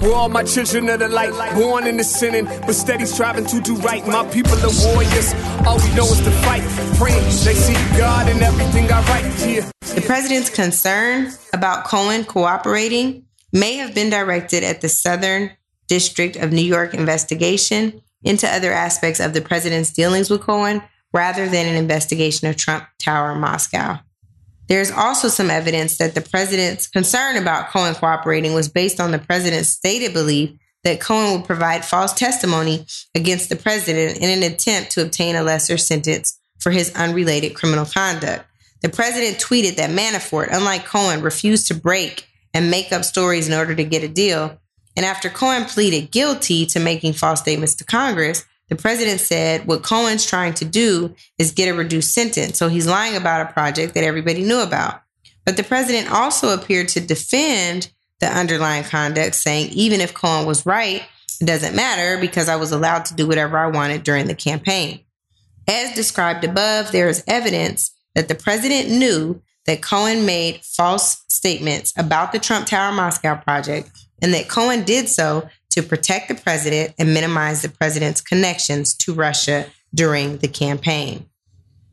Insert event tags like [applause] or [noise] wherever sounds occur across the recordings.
We're all my children of the light, born in the sinning, but steady striving to do right. My people are warriors. All we know is to fight, praying they see God in everything I write. Yeah. The president's concern about Cohen cooperating may have been directed at the Southern District of New York investigation into other aspects of the president's dealings with Cohen rather than an investigation of Trump Tower Moscow. There's also some evidence that the president's concern about Cohen cooperating was based on the president's stated belief that Cohen would provide false testimony against the president in an attempt to obtain a lesser sentence for his unrelated criminal conduct. The president tweeted that Manafort, unlike Cohen, refused to break and make up stories in order to get a deal. And after Cohen pleaded guilty to making false statements to Congress, the president said what Cohen's trying to do is get a reduced sentence. So he's lying about a project that everybody knew about. But the president also appeared to defend the underlying conduct, saying even if Cohen was right, it doesn't matter because I was allowed to do whatever I wanted during the campaign. As described above, there is evidence that the president knew that Cohen made false statements about the Trump Tower Moscow project and that Cohen did so to protect the president and minimize the president's connections to Russia during the campaign.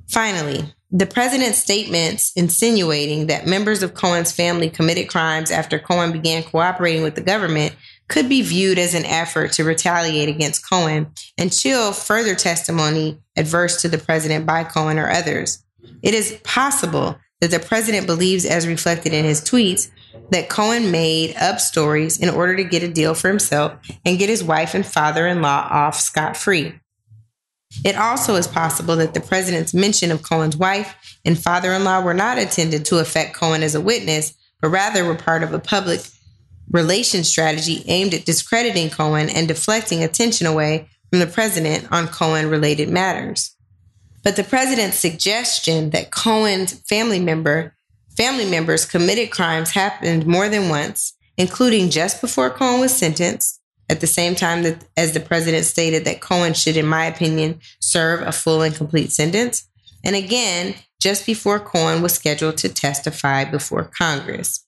Finally, the president's statements insinuating that members of Cohen's family committed crimes after Cohen began cooperating with the government could be viewed as an effort to retaliate against Cohen and chill further testimony adverse to the president by Cohen or others. It is possible that the president believes, as reflected in his tweets, that Cohen made up stories in order to get a deal for himself and get his wife and father in law off scot free. It also is possible that the president's mention of Cohen's wife and father in law were not intended to affect Cohen as a witness, but rather were part of a public relations strategy aimed at discrediting Cohen and deflecting attention away from the president on Cohen related matters. But the president's suggestion that Cohen's family member family members committed crimes happened more than once, including just before Cohen was sentenced, at the same time that as the president stated that Cohen should, in my opinion, serve a full and complete sentence, and again just before Cohen was scheduled to testify before Congress.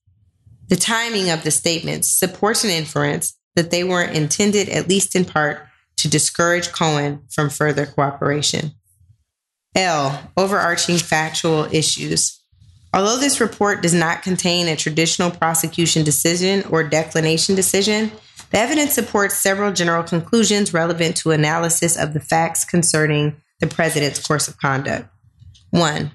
The timing of the statements supports an inference that they were intended, at least in part, to discourage Cohen from further cooperation. L. Overarching factual issues. Although this report does not contain a traditional prosecution decision or declination decision, the evidence supports several general conclusions relevant to analysis of the facts concerning the president's course of conduct. One,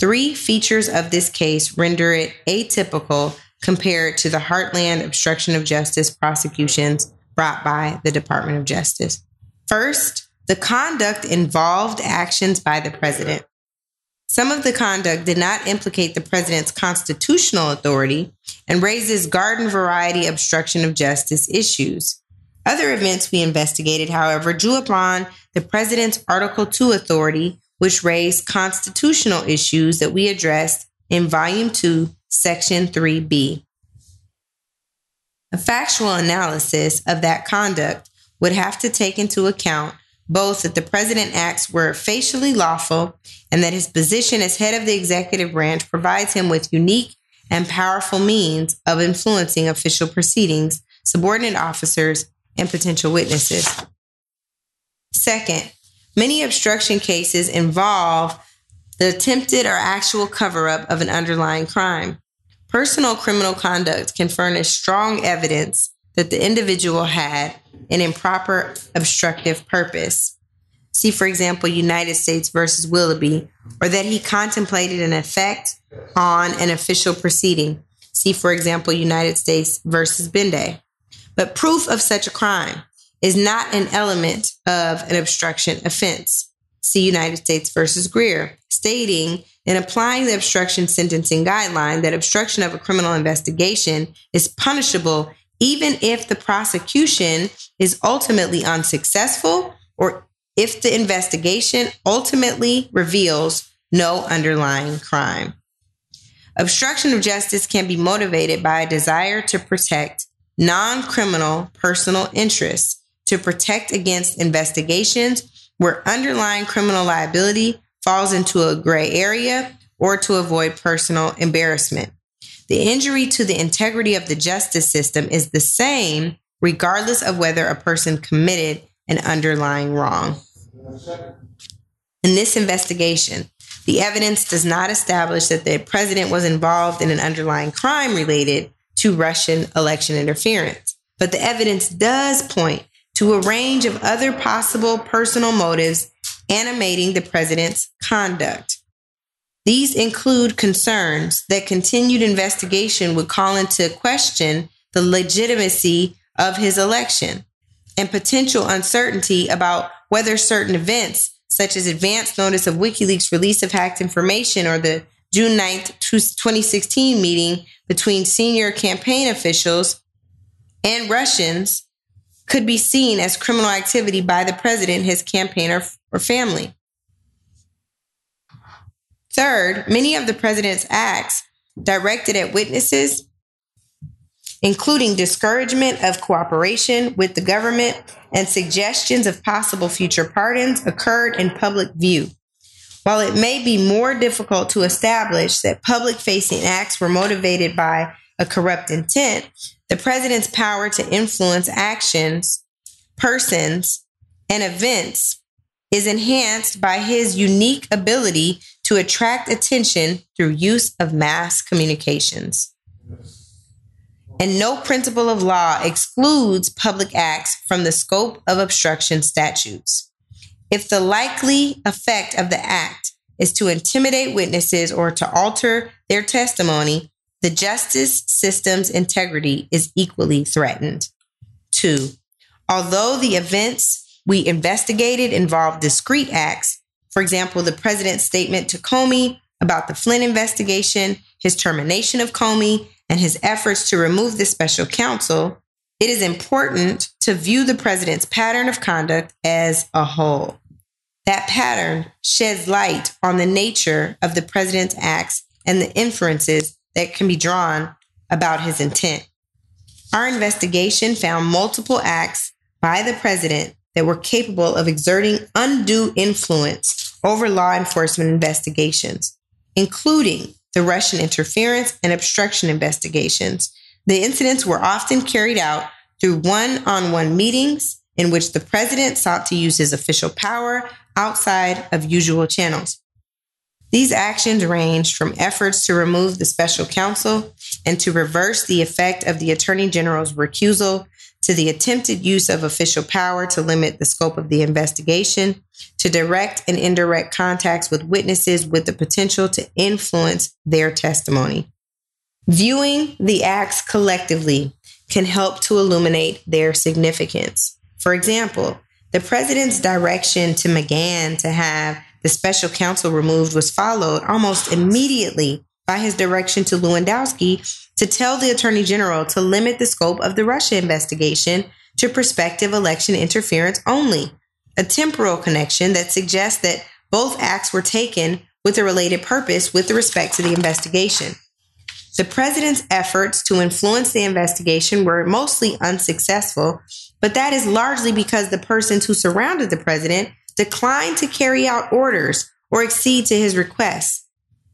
three features of this case render it atypical compared to the heartland obstruction of justice prosecutions brought by the Department of Justice. First, the conduct involved actions by the president. Some of the conduct did not implicate the president's constitutional authority and raises garden variety obstruction of justice issues. Other events we investigated, however, drew upon the president's Article 2 authority, which raised constitutional issues that we addressed in Volume 2, Section 3B. A factual analysis of that conduct would have to take into account both that the president acts were facially lawful and that his position as head of the executive branch provides him with unique and powerful means of influencing official proceedings, subordinate officers, and potential witnesses. Second, many obstruction cases involve the attempted or actual cover up of an underlying crime. Personal criminal conduct can furnish strong evidence that the individual had an improper obstructive purpose. See, for example, United States versus Willoughby, or that he contemplated an effect on an official proceeding. See, for example, United States versus Bende. But proof of such a crime is not an element of an obstruction offense. See United States versus Greer, stating in applying the obstruction sentencing guideline that obstruction of a criminal investigation is punishable even if the prosecution is ultimately unsuccessful or if the investigation ultimately reveals no underlying crime. Obstruction of justice can be motivated by a desire to protect non criminal personal interests, to protect against investigations where underlying criminal liability falls into a gray area, or to avoid personal embarrassment. The injury to the integrity of the justice system is the same regardless of whether a person committed an underlying wrong. In this investigation, the evidence does not establish that the president was involved in an underlying crime related to Russian election interference, but the evidence does point to a range of other possible personal motives animating the president's conduct. These include concerns that continued investigation would call into question the legitimacy of his election and potential uncertainty about whether certain events, such as advance notice of WikiLeaks release of hacked information or the June 9th, 2016 meeting between senior campaign officials and Russians, could be seen as criminal activity by the president, his campaign, or, or family. Third, many of the president's acts directed at witnesses including discouragement of cooperation with the government and suggestions of possible future pardons, occurred in public view. While it may be more difficult to establish that public facing acts were motivated by a corrupt intent, the president's power to influence actions, persons, and events is enhanced by his unique ability to attract attention through use of mass communications and no principle of law excludes public acts from the scope of obstruction statutes. If the likely effect of the act is to intimidate witnesses or to alter their testimony, the justice system's integrity is equally threatened. Two, although the events we investigated involved discrete acts, for example, the president's statement to Comey about the Flynn investigation, his termination of Comey, and his efforts to remove the special counsel, it is important to view the president's pattern of conduct as a whole. That pattern sheds light on the nature of the president's acts and the inferences that can be drawn about his intent. Our investigation found multiple acts by the president that were capable of exerting undue influence over law enforcement investigations, including the Russian interference and obstruction investigations. The incidents were often carried out through one on one meetings in which the president sought to use his official power outside of usual channels. These actions ranged from efforts to remove the special counsel and to reverse the effect of the attorney general's recusal to the attempted use of official power to limit the scope of the investigation, to direct and indirect contacts with witnesses with the potential to influence their testimony. Viewing the acts collectively can help to illuminate their significance. For example, the president's direction to McGahn to have the special counsel removed was followed almost immediately by his direction to Lewandowski to tell the attorney general to limit the scope of the Russia investigation to prospective election interference only, a temporal connection that suggests that both acts were taken with a related purpose with respect to the investigation. The president's efforts to influence the investigation were mostly unsuccessful, but that is largely because the persons who surrounded the president declined to carry out orders or accede to his requests.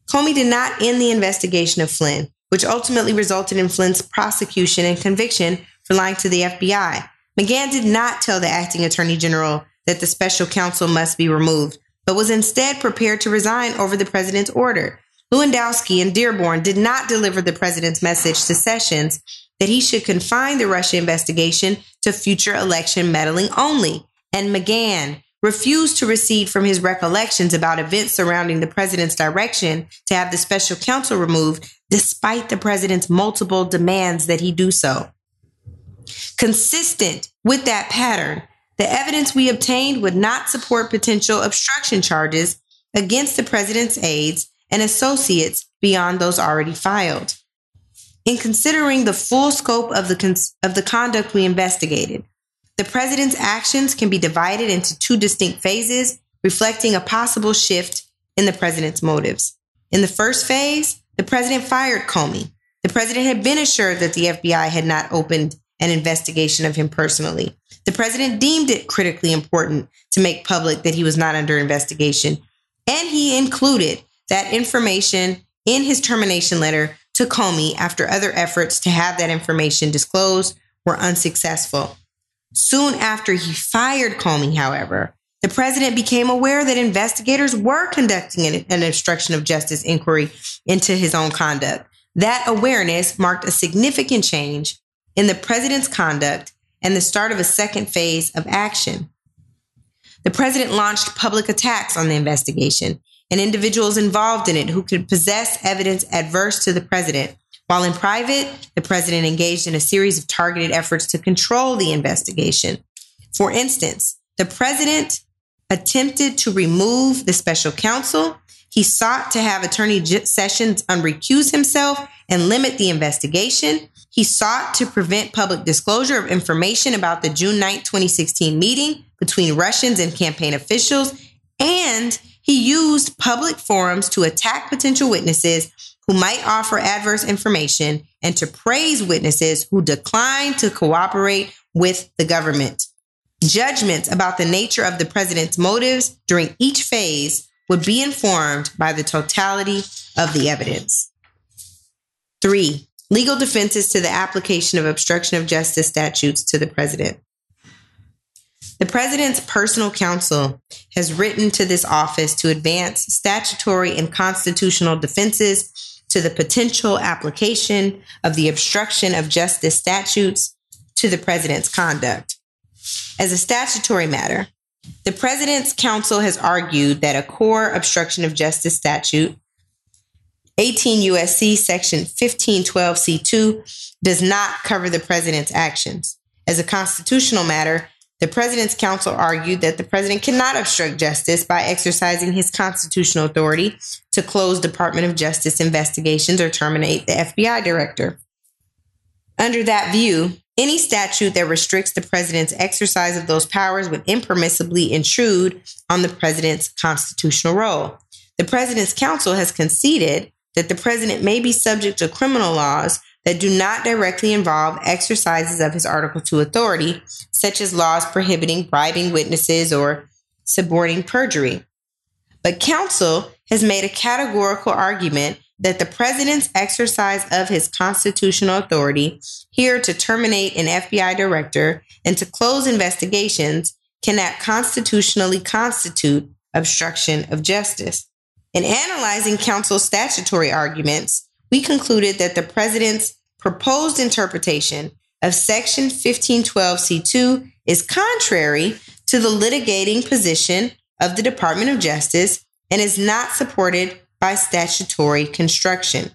Comey did not end the investigation of Flynn, which ultimately resulted in Flynn's prosecution and conviction for lying to the FBI. McGahn did not tell the acting attorney general that the special counsel must be removed, but was instead prepared to resign over the president's order. Lewandowski and Dearborn did not deliver the president's message to Sessions that he should confine the Russia investigation to future election meddling only. And McGahn refused to recede from his recollections about events surrounding the president's direction to have the special counsel removed, despite the president's multiple demands that he do so. Consistent with that pattern, the evidence we obtained would not support potential obstruction charges against the president's aides and associates beyond those already filed. In considering the full scope of the, cons- of the conduct we investigated, the president's actions can be divided into two distinct phases, reflecting a possible shift in the president's motives. In the first phase, the president fired Comey. The president had been assured that the FBI had not opened an investigation of him personally. The president deemed it critically important to make public that he was not under investigation, and he included that information in his termination letter to Comey after other efforts to have that information disclosed were unsuccessful. Soon after he fired Comey, however, the president became aware that investigators were conducting an, an, obstruction of justice inquiry into his own conduct. That awareness marked a significant change in the president's conduct and the start of a second phase of action. The president launched public attacks on the investigation and individuals involved in it who could possess evidence adverse to the president. While in private, the president engaged in a series of targeted efforts to control the investigation. For instance, the president attempted to remove the special counsel. He sought to have Attorney Sessions unrecuse himself and limit the investigation. He sought to prevent public disclosure of information about the June 9, 2016 meeting between Russians and campaign officials. And he used public forums to attack potential witnesses who might offer adverse information and to praise witnesses who declined to cooperate with the government. Judgments about the nature of the president's motives during each phase would be informed by the totality of the evidence. Three, legal defenses to the application of obstruction of justice statutes to the president. The president's personal counsel has written to this office to advance statutory and constitutional defenses to the potential application of the obstruction of justice statutes to the president's conduct. As a statutory matter, the President's Counsel has argued that a core obstruction of justice statute, 18 USC section 1512C2, does not cover the president's actions. As a constitutional matter, the President's Counsel argued that the President cannot obstruct justice by exercising his constitutional authority to close Department of Justice investigations or terminate the FBI director. Under that view, any statute that restricts the president's exercise of those powers would impermissibly intrude on the president's constitutional role. The president's counsel has conceded that the president may be subject to criminal laws that do not directly involve exercises of his Article 2 authority, such as laws prohibiting bribing witnesses or suborning perjury. But counsel has made a categorical argument that the president's exercise of his constitutional authority here to terminate an FBI director and to close investigations cannot constitutionally constitute obstruction of justice. In analyzing counsel's statutory arguments, we concluded that the president's proposed interpretation of Section 1512C2 is contrary to the litigating position of the Department of Justice and is not supported by statutory construction.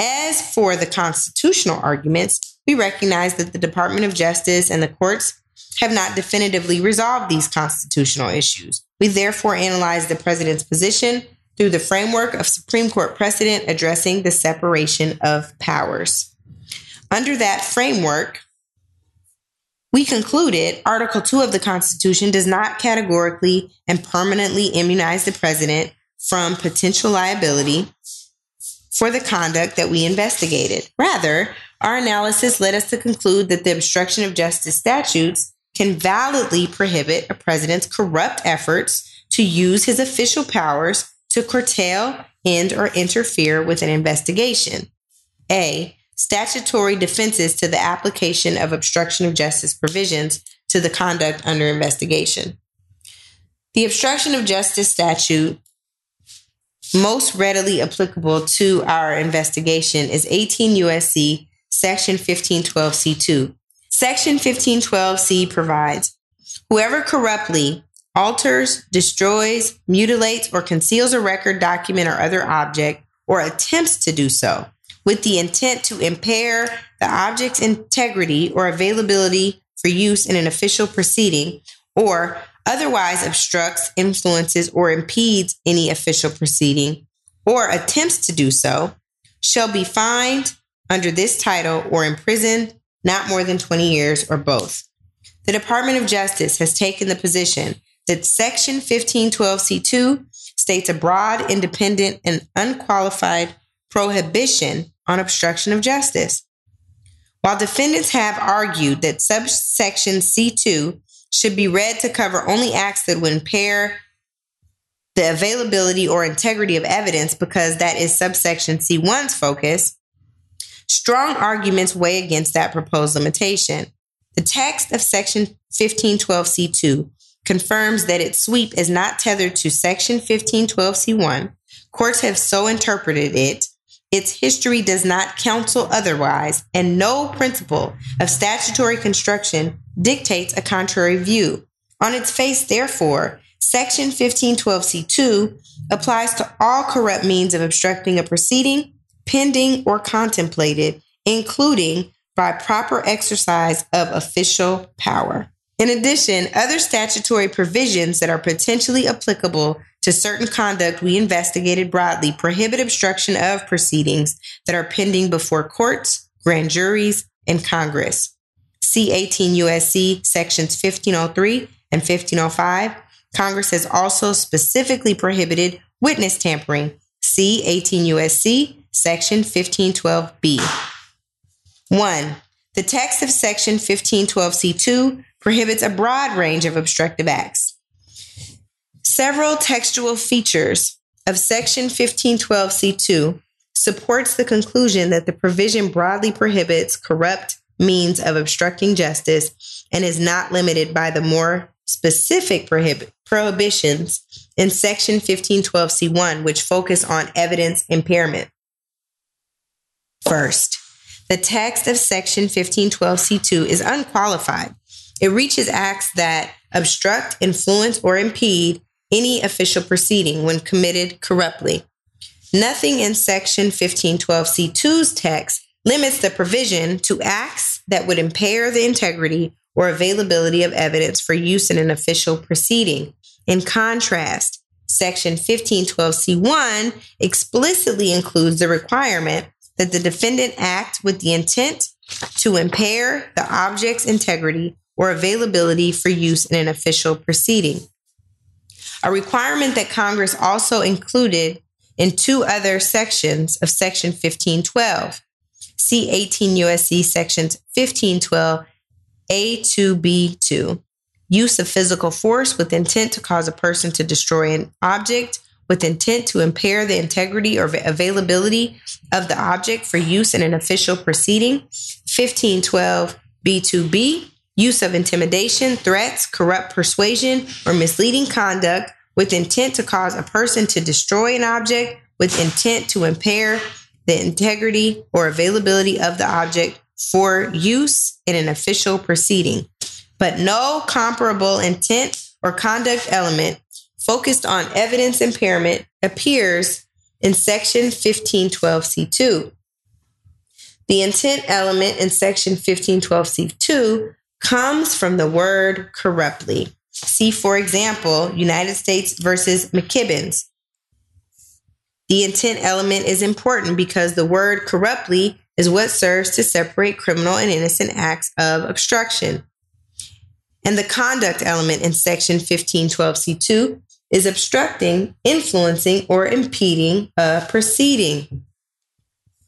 As for the constitutional arguments, we recognize that the Department of Justice and the courts have not definitively resolved these constitutional issues. We therefore analyze the president's position through the framework of Supreme Court precedent addressing the separation of powers. Under that framework, we concluded Article 2 of the Constitution does not categorically and permanently immunize the president from potential liability for the conduct that we investigated. Rather, our analysis led us to conclude that the obstruction of justice statutes can validly prohibit a president's corrupt efforts to use his official powers to curtail, end, or interfere with an investigation. A. Statutory defenses to the application of obstruction of justice provisions to the conduct under investigation. The obstruction of justice statute most readily applicable to our investigation is 18 USC section 1512C2. Section 1512C provides whoever corruptly alters, destroys, mutilates, or conceals a record, document, or other object, or attempts to do so with the intent to impair the object's integrity or availability for use in an official proceeding, or otherwise obstructs, influences, or impedes any official proceeding, or attempts to do so, shall be fined under this title or imprisoned not more than 20 years or both. The Department of Justice has taken the position that Section 1512C2 states a broad, independent, and unqualified prohibition on obstruction of justice. While defendants have argued that subsection C2 should be read to cover only acts that would impair the availability or integrity of evidence because that is subsection C1's focus, Strong arguments weigh against that proposed limitation. The text of Section 1512C2 confirms that its sweep is not tethered to Section 1512C1. Courts have so interpreted it. Its history does not counsel otherwise, and no principle of statutory construction dictates a contrary view. On its face, therefore, Section 1512C2 applies to all corrupt means of obstructing a proceeding, pending, or contemplated, including by proper exercise of official power. In addition, other statutory provisions that are potentially applicable to certain conduct we investigated broadly prohibit obstruction of proceedings that are pending before courts, grand juries, and Congress. See 18 USC sections 1503 and 1505. Congress has also specifically prohibited witness tampering. See 18 USC section 1512B. 1. The text of section 1512C2 prohibits a broad range of obstructive acts. Several textual features of section 1512C2 supports the conclusion that the provision broadly prohibits corrupt means of obstructing justice and is not limited by the more specific prohibit, prohibitions in section 1512C1 which focus on evidence impairment. First, the text of section 1512C2 is unqualified. It reaches acts that obstruct, influence, or impede any official proceeding when committed corruptly. Nothing in section 1512C2's text limits the provision to acts that would impair the integrity or availability of evidence for use in an official proceeding. In contrast, section 1512C1 explicitly includes the requirement that the defendant act with the intent to impair the object's integrity or availability for use in an official proceeding. A requirement that Congress also included in two other sections of Section 1512. See 18 USC Sections 1512 A2B2. Use of physical force with intent to cause a person to destroy an object with intent to impair the integrity or availability of the object for use in an official proceeding. 1512 B2B, use of intimidation, threats, corrupt persuasion, or misleading conduct with intent to cause a person to destroy an object with intent to impair the integrity or availability of the object for use in an official proceeding. But no comparable intent or conduct element focused on evidence impairment appears in section 1512C2. The intent element in section 1512C2 comes from the word corruptly. See, for example, United States versus McKibbins. The intent element is important because the word corruptly is what serves to separate criminal and innocent acts of obstruction. And the conduct element in section 1512C2 is obstructing, influencing, or impeding a proceeding.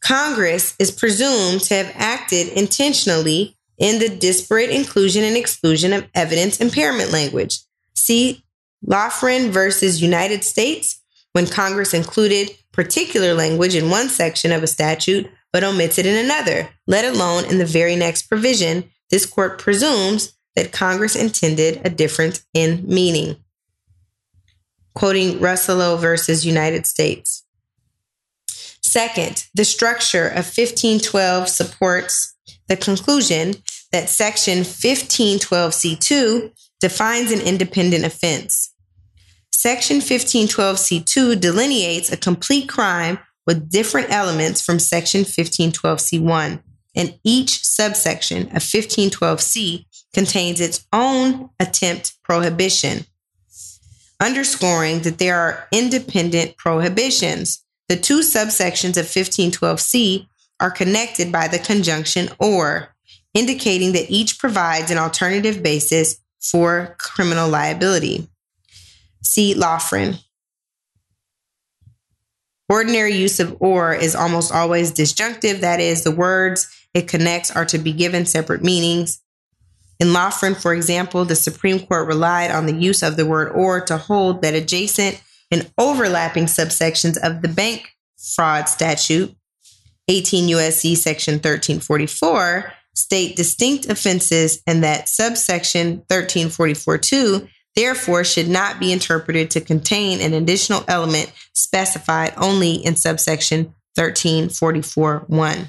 Congress is presumed to have acted intentionally in the disparate inclusion and exclusion of evidence impairment language. See Loughrin versus United States, when Congress included particular language in one section of a statute but omits it in another, let alone in the very next provision. This court presumes that Congress intended a difference in meaning quoting Russello versus United States. Second, the structure of 1512 supports the conclusion that Section 1512C2 defines an independent offense. Section 1512C2 delineates a complete crime with different elements from Section 1512C1, and each subsection of 1512C contains its own attempt prohibition underscoring that there are independent prohibitions. The two subsections of 1512C are connected by the conjunction or, indicating that each provides an alternative basis for criminal liability. See Loughrin. Ordinary use of or is almost always disjunctive, that is, the words it connects are to be given separate meanings. In Loughrin, for example, the Supreme Court relied on the use of the word or to hold that adjacent and overlapping subsections of the bank fraud statute 18 USC section 1344 state distinct offenses and that subsection 1344.2 therefore should not be interpreted to contain an additional element specified only in subsection 1344.1.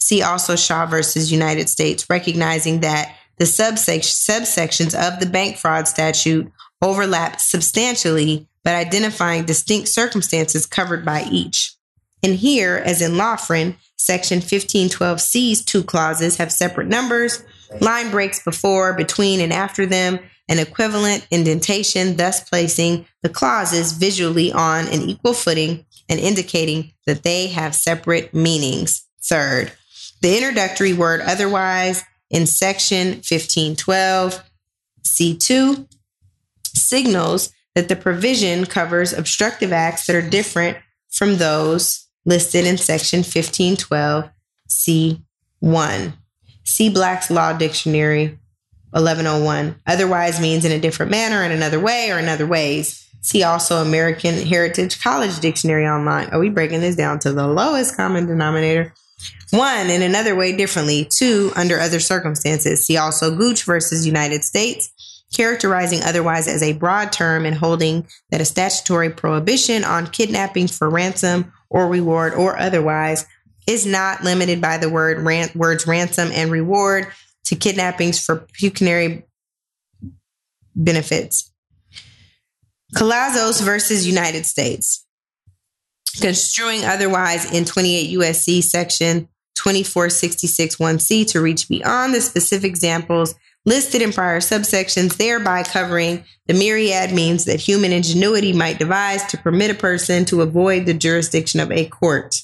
See also Shaw versus United States, recognizing that the subsections of the bank fraud statute overlap substantially, but identifying distinct circumstances covered by each. And here, as in Loughrin, Section 1512C's two clauses have separate numbers, line breaks before, between, and after them, an equivalent indentation, thus placing the clauses visually on an equal footing and indicating that they have separate meanings. Third, the introductory word otherwise in section 1512 C2 signals that the provision covers obstructive acts that are different from those listed in section 1512 C1. See Black's Law Dictionary 1101. Otherwise means in a different manner, in another way, or in other ways. See also American Heritage College Dictionary online. Are we breaking this down to the lowest common denominator? One, in another way differently. Two, under other circumstances. See also Gooch versus United States, characterizing otherwise as a broad term and holding that a statutory prohibition on kidnapping for ransom or reward or otherwise is not limited by the word ran- words ransom and reward to kidnappings for pecuniary benefits. Collazos versus United States. Construing otherwise in 28 USC section 2466 1C to reach beyond the specific examples listed in prior subsections, thereby covering the myriad means that human ingenuity might devise to permit a person to avoid the jurisdiction of a court.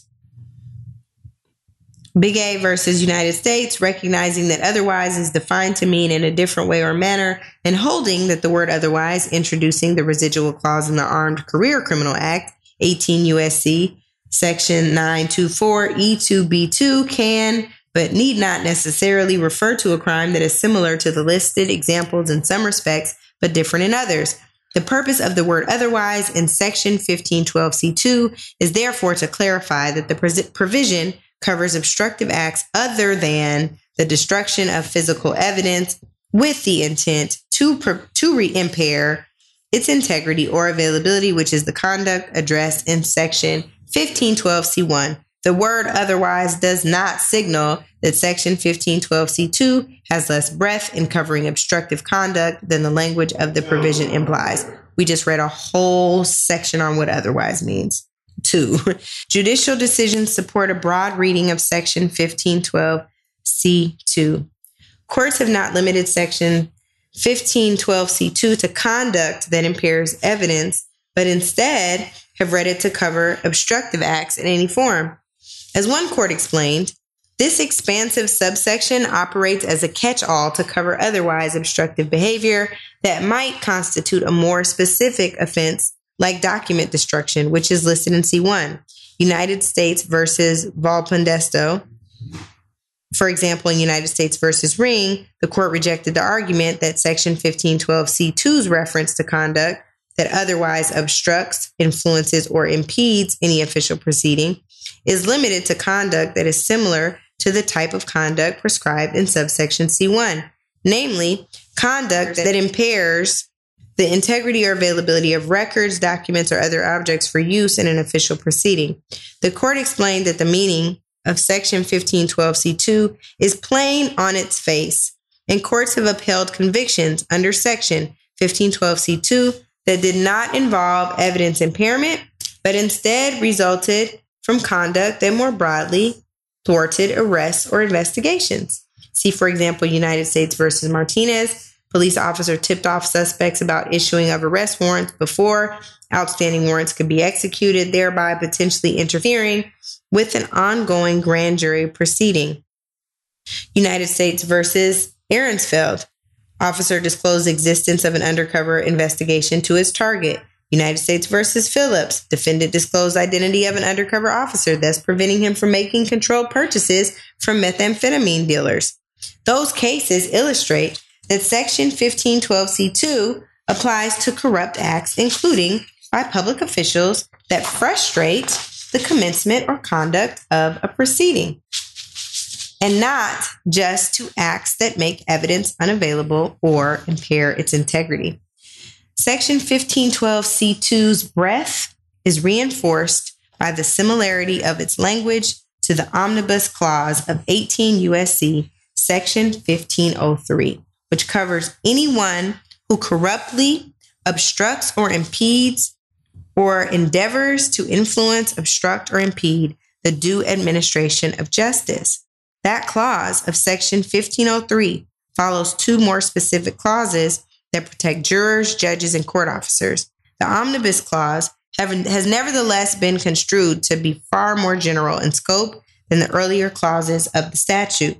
Begay versus United States, recognizing that otherwise is defined to mean in a different way or manner, and holding that the word otherwise, introducing the residual clause in the Armed Career Criminal Act, 18 USC, section 924 E2B2, can but need not necessarily refer to a crime that is similar to the listed examples in some respects, but different in others. The purpose of the word otherwise in section 1512C2 is therefore to clarify that the provision covers obstructive acts other than the destruction of physical evidence with the intent to, to re impair its integrity or availability, which is the conduct addressed in section 1512C1. The word otherwise does not signal that Section 1512C2 has less breadth in covering obstructive conduct than the language of the provision implies. We just read a whole section on what otherwise means. Two, [laughs] judicial decisions support a broad reading of Section 1512C2. Courts have not limited Section 1512C2 to conduct that impairs evidence, but instead have read it to cover obstructive acts in any form. As one court explained, this expansive subsection operates as a catch all to cover otherwise obstructive behavior that might constitute a more specific offense like document destruction, which is listed in C1. United States versus Volpendesto. For example, in United States versus Ring, the court rejected the argument that Section 1512C2's reference to conduct that otherwise obstructs, influences, or impedes any official proceeding is limited to conduct that is similar to the type of conduct prescribed in subsection C1, namely, conduct that impairs the integrity or availability of records, documents, or other objects for use in an official proceeding. The court explained that the meaning of section 1512C2 is plain on its face, and courts have upheld convictions under section 1512C2 that did not involve evidence impairment, but instead resulted from conduct that more broadly thwarted arrests or investigations. See, for example, United States versus Martinez. Police officer tipped off suspects about issuing of arrest warrants before outstanding warrants could be executed, thereby potentially interfering with an ongoing grand jury proceeding. United States versus Ehrenfeld. Officer disclosed existence of an undercover investigation to his target. United States versus Phillips. Defendant disclosed identity of an undercover officer, thus preventing him from making controlled purchases from methamphetamine dealers. Those cases illustrate that Section 1512C2 applies to corrupt acts, including by public officials that frustrate the commencement or conduct of a proceeding, and not just to acts that make evidence unavailable or impair its integrity. Section 1512C2's breadth is reinforced by the similarity of its language to the Omnibus Clause of 18 USC Section 1503, which covers anyone who corruptly obstructs or impedes or endeavors to influence, obstruct, or impede the due administration of justice. That clause of Section 1503 follows two more specific clauses that protect jurors, judges, and court officers. The Omnibus Clause have, has nevertheless been construed to be far more general in scope than the earlier clauses of the statute.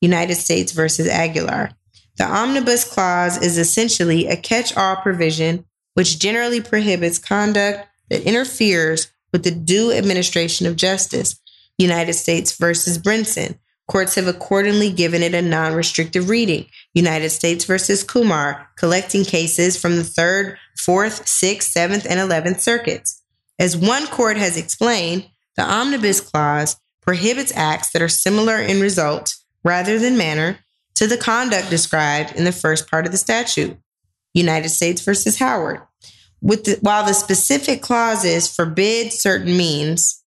United States versus Aguilar. The Omnibus Clause is essentially a catch all provision which generally prohibits conduct that interferes with the due administration of justice. United States versus Brinson. Courts have accordingly given it a non restrictive reading. United States versus Kumar, collecting cases from the 3rd, 4th, 6th, 7th, and 11th circuits. As one court has explained, the Omnibus Clause prohibits acts that are similar in result rather than manner to the conduct described in the first part of the statute. United States versus Howard. The, while the specific clauses forbid certain means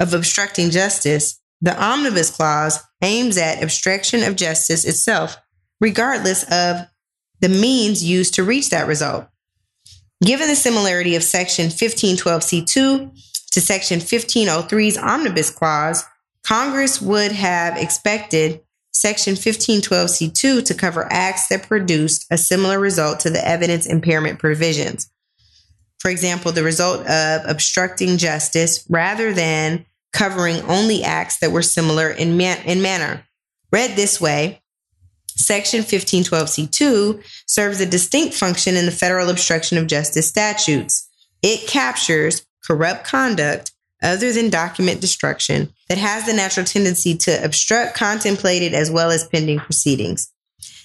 of obstructing justice, the Omnibus Clause aims at obstruction of justice itself, regardless of the means used to reach that result. Given the similarity of Section 1512C2 to Section 1503's Omnibus Clause, Congress would have expected Section 1512C2 to cover acts that produced a similar result to the evidence impairment provisions. For example, the result of obstructing justice rather than covering only acts that were similar in, man- in manner. Read this way, Section 1512C2 serves a distinct function in the federal obstruction of justice statutes. It captures corrupt conduct other than document destruction that has the natural tendency to obstruct contemplated as well as pending proceedings.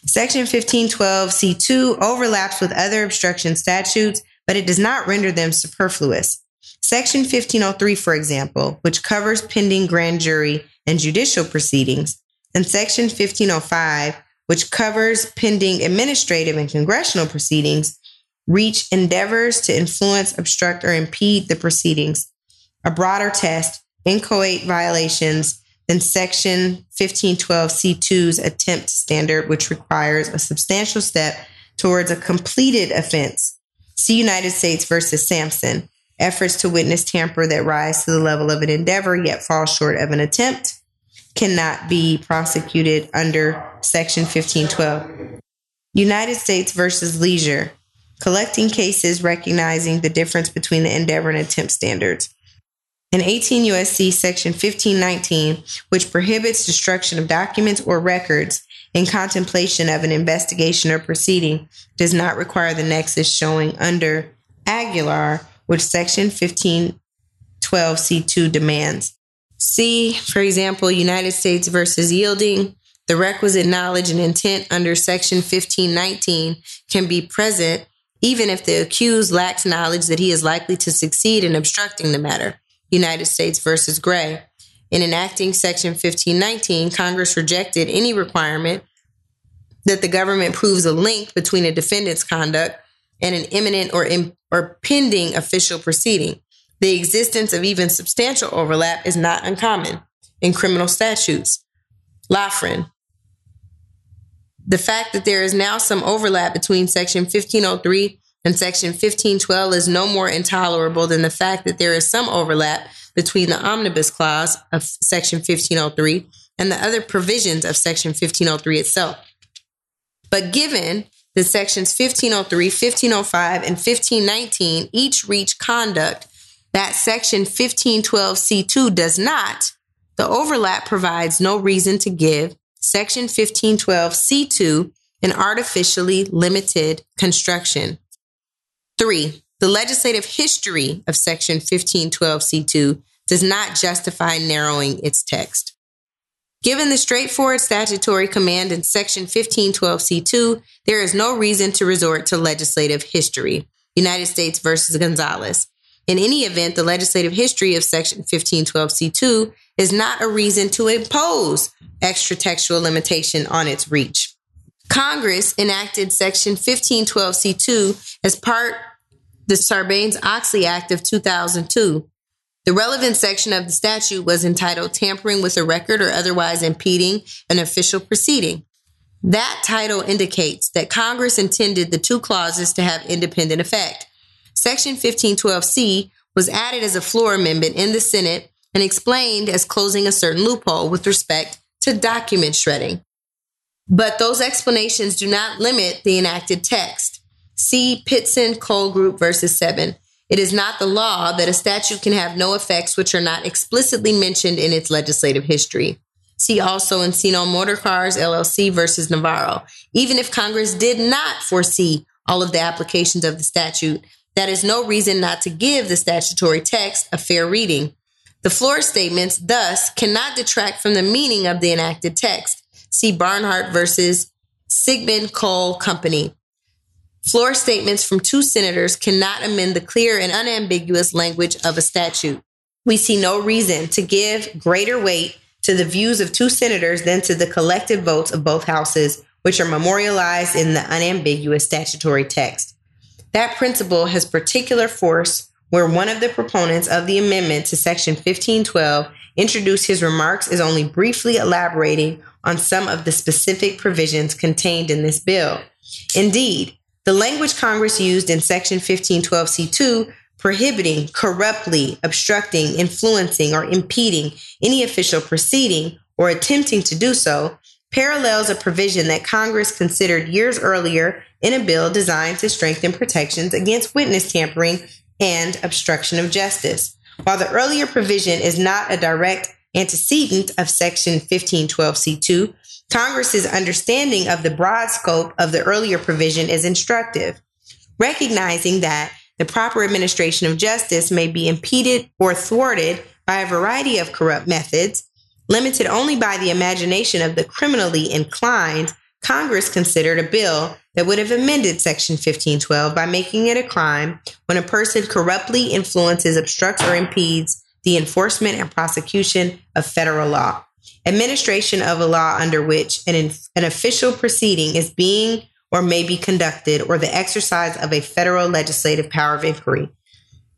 Section 1512C2 overlaps with other obstruction statutes, but it does not render them superfluous. Section 1503, for example, which covers pending grand jury and judicial proceedings, and Section 1505, which covers pending administrative and congressional proceedings, reach endeavors to influence, obstruct, or impede the proceedings a broader test, inchoate violations than Section 1512C2's attempt standard, which requires a substantial step towards a completed offense. See United States versus Sampson. Efforts to witness tamper that rise to the level of an endeavor yet fall short of an attempt cannot be prosecuted under Section 1512. United States versus Leisure. Collecting cases recognizing the difference between the endeavor and attempt standards In 18 USC section 1519, which prohibits destruction of documents or records in contemplation of an investigation or proceeding, does not require the nexus showing under Aguilar, which section 1512C2 demands. See, for example, United States versus Yielding. The requisite knowledge and intent under section 1519 can be present even if the accused lacks knowledge that he is likely to succeed in obstructing the matter. United States versus Gray. In enacting Section 1519, Congress rejected any requirement that the government proves a link between a defendant's conduct and an imminent or, Im- or pending official proceeding. The existence of even substantial overlap is not uncommon in criminal statutes. Loughrin. The fact that there is now some overlap between Section 1503 and Section 1512 is no more intolerable than the fact that there is some overlap between the Omnibus Clause of Section 1503 and the other provisions of Section 1503 itself. But given that Sections 1503, 1505, and 1519 each reach conduct that Section 1512C2 does not, the overlap provides no reason to give Section 1512C2 an artificially limited construction. Three, the legislative history of Section 1512C2 does not justify narrowing its text. Given the straightforward statutory command in Section 1512C2, there is no reason to resort to legislative history. United States versus Gonzalez. In any event, the legislative history of Section 1512C2 is not a reason to impose extra-textual limitation on its reach. Congress enacted Section 1512C2 as part the Sarbanes-Oxley Act of 2002. The relevant section of the statute was entitled Tampering with a Record or Otherwise Impeding an Official Proceeding. That title indicates that Congress intended the two clauses to have independent effect. Section 1512C was added as a floor amendment in the Senate and explained as closing a certain loophole with respect to document shredding. But those explanations do not limit the enacted text. See Pittston Coal Group versus Sebben. It is not the law that a statute can have no effects which are not explicitly mentioned in its legislative history. See also Encino Motor Cars LLC versus Navarro. Even if Congress did not foresee all of the applications of the statute, that is no reason not to give the statutory text a fair reading. The floor statements, thus, cannot detract from the meaning of the enacted text. See Barnhart versus Sigmon Coal Company. Floor statements from two senators cannot amend the clear and unambiguous language of a statute. We see no reason to give greater weight to the views of two senators than to the collective votes of both houses, which are memorialized in the unambiguous statutory text. That principle has particular force where one of the proponents of the amendment to Section 1512 introduced his remarks as only briefly elaborating on some of the specific provisions contained in this bill. Indeed, the language Congress used in Section 1512C2 prohibiting, corruptly obstructing, influencing, or impeding any official proceeding or attempting to do so parallels a provision that Congress considered years earlier in a bill designed to strengthen protections against witness tampering and obstruction of justice. While the earlier provision is not a direct antecedent of Section 1512C2, Congress's understanding of the broad scope of the earlier provision is instructive, recognizing that the proper administration of justice may be impeded or thwarted by a variety of corrupt methods, limited only by the imagination of the criminally inclined, Congress considered a bill that would have amended Section 1512 by making it a crime when a person corruptly influences, obstructs, or impedes the enforcement and prosecution of federal law. Administration of a law under which an, an official proceeding is being or may be conducted, or the exercise of a federal legislative power of inquiry.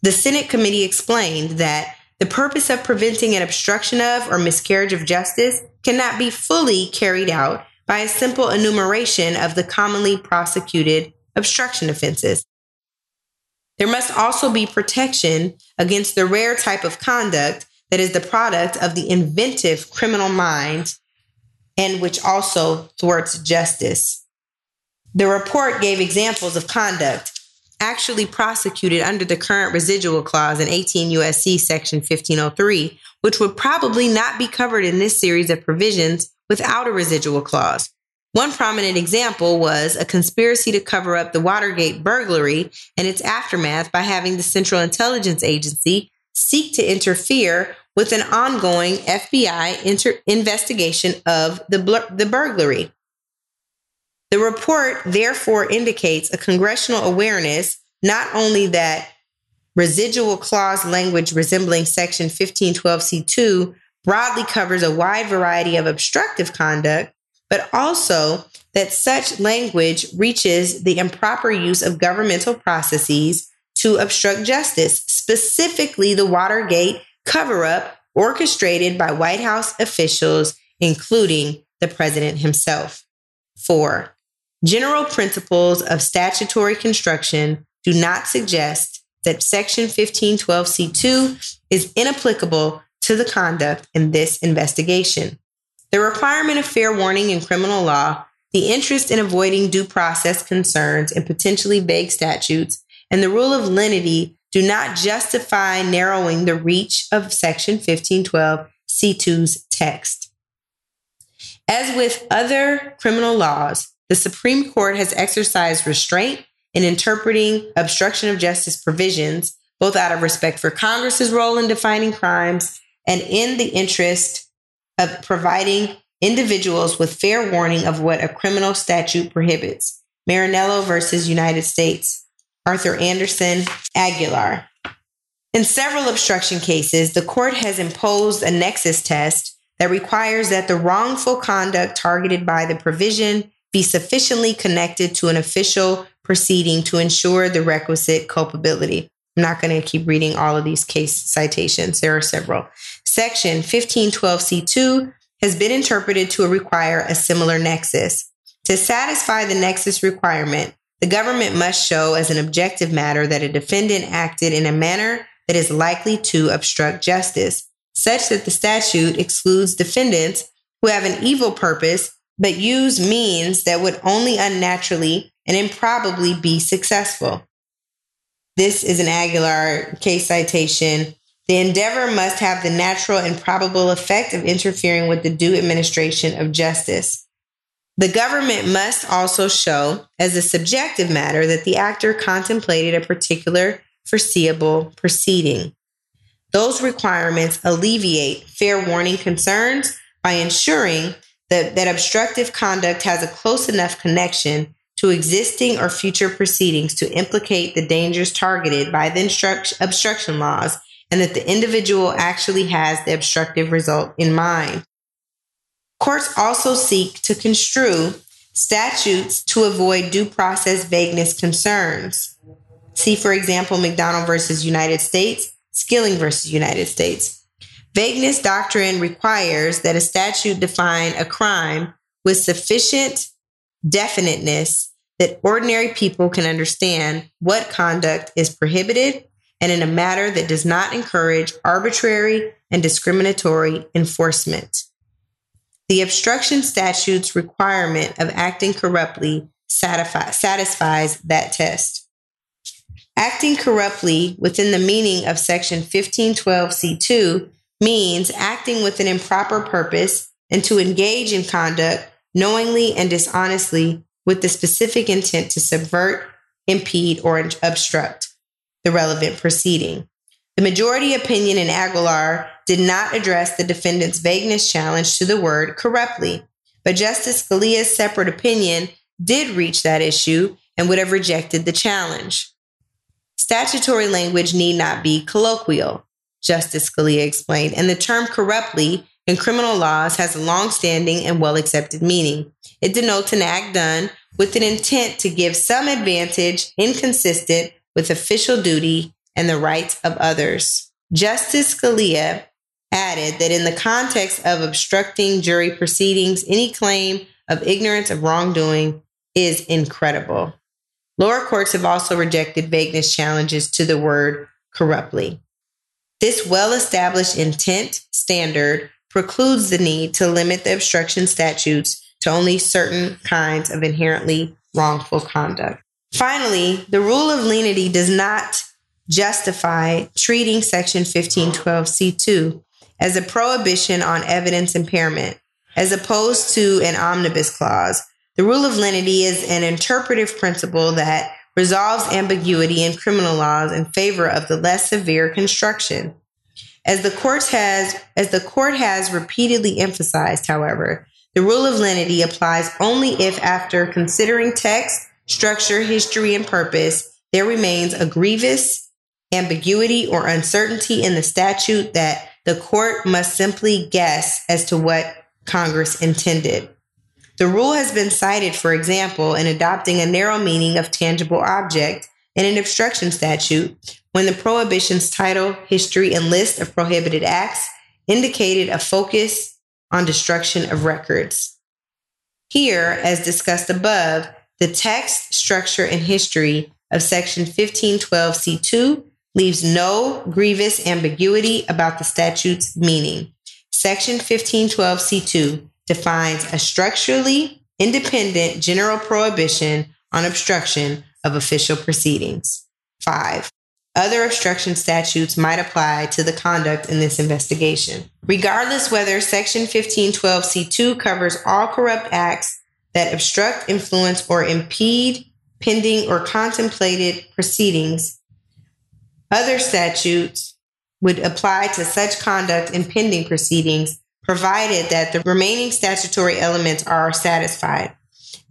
The Senate committee explained that the purpose of preventing an obstruction of or miscarriage of justice cannot be fully carried out by a simple enumeration of the commonly prosecuted obstruction offenses. There must also be protection against the rare type of conduct that is the product of the inventive criminal mind and which also thwarts justice. The report gave examples of conduct actually prosecuted under the current residual clause in 18 USC section 1503, which would probably not be covered in this series of provisions without a residual clause. One prominent example was a conspiracy to cover up the Watergate burglary and its aftermath by having the Central Intelligence Agency seek to interfere with an ongoing FBI inter- investigation of the, the burglary. The report therefore indicates a congressional awareness not only that residual clause language resembling Section 1512C2 broadly covers a wide variety of obstructive conduct, but also that such language reaches the improper use of governmental processes to obstruct justice, specifically the Watergate cover up orchestrated by White House officials, including the president himself. Four, General principles of statutory construction do not suggest that Section 1512C2 is inapplicable to the conduct in this investigation. The requirement of fair warning in criminal law, the interest in avoiding due process concerns in potentially vague statutes, and the rule of lenity do not justify narrowing the reach of Section 1512C2's text. As with other criminal laws, the Supreme Court has exercised restraint in interpreting obstruction of justice provisions, both out of respect for Congress's role in defining crimes and in the interest of providing individuals with fair warning of what a criminal statute prohibits. Marinello versus United States, Arthur Andersen Aguilar. In several obstruction cases, the court has imposed a nexus test that requires that the wrongful conduct targeted by the provision be sufficiently connected to an official proceeding to ensure the requisite culpability. I'm not going to keep reading all of these case citations. There are several. Section 1512C2 has been interpreted to require a similar nexus. To satisfy the nexus requirement, the government must show as an objective matter that a defendant acted in a manner that is likely to obstruct justice, such that the statute excludes defendants who have an evil purpose but use means that would only unnaturally and improbably be successful. This is an Aguilar case citation. The endeavor must have the natural and probable effect of interfering with the due administration of justice. The government must also show, as a subjective matter, that the actor contemplated a particular foreseeable proceeding. Those requirements alleviate fair warning concerns by ensuring that, that obstructive conduct has a close enough connection to existing or future proceedings to implicate the dangers targeted by the obstruction laws and that the individual actually has the obstructive result in mind. Courts also seek to construe statutes to avoid due process vagueness concerns. See, for example, McDonnell versus United States, Skilling versus United States. Vagueness doctrine requires that a statute define a crime with sufficient definiteness that ordinary people can understand what conduct is prohibited and in a manner that does not encourage arbitrary and discriminatory enforcement. The obstruction statute's requirement of acting corruptly satisfies that test. Acting corruptly within the meaning of section 1512C2 means acting with an improper purpose and to engage in conduct knowingly and dishonestly with the specific intent to subvert, impede, or obstruct the relevant proceeding. The majority opinion in Aguilar did not address the defendant's vagueness challenge to the word corruptly, but Justice Scalia's separate opinion did reach that issue and would have rejected the challenge. Statutory language need not be colloquial. Justice Scalia explained, and the term corruptly in criminal laws has a long-standing and well-accepted meaning. It denotes an act done with an intent to give some advantage inconsistent with official duty and the rights of others. Justice Scalia added that in the context of obstructing jury proceedings, any claim of ignorance of wrongdoing is incredible. Lower courts have also rejected vagueness challenges to the word corruptly. This well established intent standard precludes the need to limit the obstruction statutes to only certain kinds of inherently wrongful conduct. Finally, the rule of lenity does not justify treating Section 1512C2 as a prohibition on evidence impairment, as opposed to an omnibus clause. The rule of lenity is an interpretive principle that resolves ambiguity in criminal laws in favor of the less severe construction. As the court has as the court has repeatedly emphasized, however, the rule of lenity applies only if after considering text, structure, history, and purpose, there remains a grievous ambiguity or uncertainty in the statute that the court must simply guess as to what Congress intended. The rule has been cited, for example, in adopting a narrow meaning of tangible object in an obstruction statute when the prohibition's title, history, and list of prohibited acts indicated a focus on destruction of records. Here, as discussed above, the text, structure, and history of Section 1512C2 leaves no grievous ambiguity about the statute's meaning. Section 1512C2 defines a structurally independent general prohibition on obstruction of official proceedings. Five, other obstruction statutes might apply to the conduct in this investigation. Regardless whether Section 1512C2 covers all corrupt acts that obstruct, influence, or impede pending or contemplated proceedings, other statutes would apply to such conduct in pending proceedings provided that the remaining statutory elements are satisfied.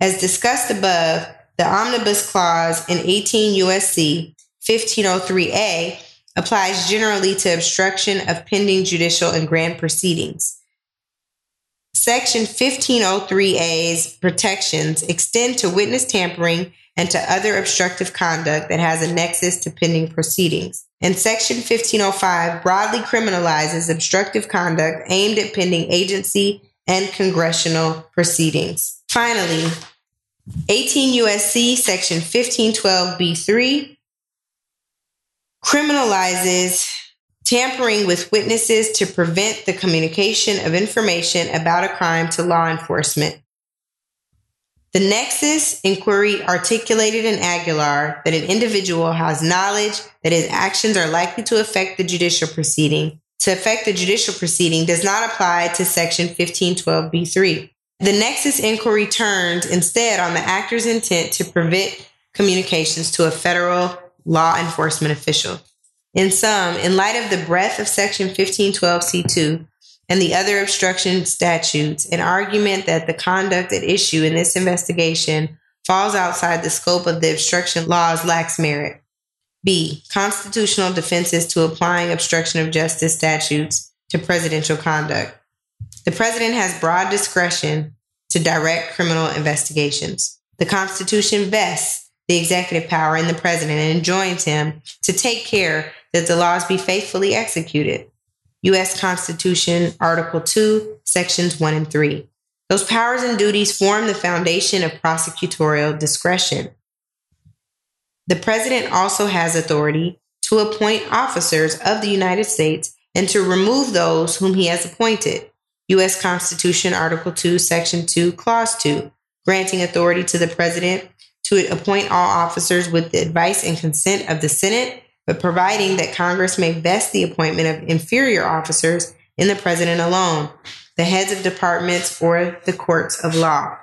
As discussed above, the Omnibus Clause in 18 USC 1503A applies generally to obstruction of pending judicial and grand proceedings. Section 1503A's protections extend to witness tampering and to other obstructive conduct that has a nexus to pending proceedings. And Section 1505 broadly criminalizes obstructive conduct aimed at pending agency and congressional proceedings. Finally, 18 USC Section 1512B3 criminalizes tampering with witnesses to prevent the communication of information about a crime to law enforcement. The nexus inquiry articulated in Aguilar that an individual has knowledge that his actions are likely to affect the judicial proceeding to affect the judicial proceeding does not apply to section 1512b3. The nexus inquiry turns instead on the actor's intent to prevent communications to a federal law enforcement official. In sum, in light of the breadth of Section 1512C2 and the other obstruction statutes, an argument that the conduct at issue in this investigation falls outside the scope of the obstruction laws lacks merit. B. Constitutional defenses to applying obstruction of justice statutes to presidential conduct. The president has broad discretion to direct criminal investigations. The Constitution vests the executive power in the president and enjoins him to take care that the laws be faithfully executed. U.S. Constitution, Article 2, Sections 1 and 3. Those powers and duties form the foundation of prosecutorial discretion. The president also has authority to appoint officers of the United States and to remove those whom he has appointed. U.S. Constitution, Article 2, Section 2, Clause 2, granting authority to the president to appoint all officers with the advice and consent of the Senate but providing that Congress may vest the appointment of inferior officers in the president alone, the heads of departments, or the courts of law.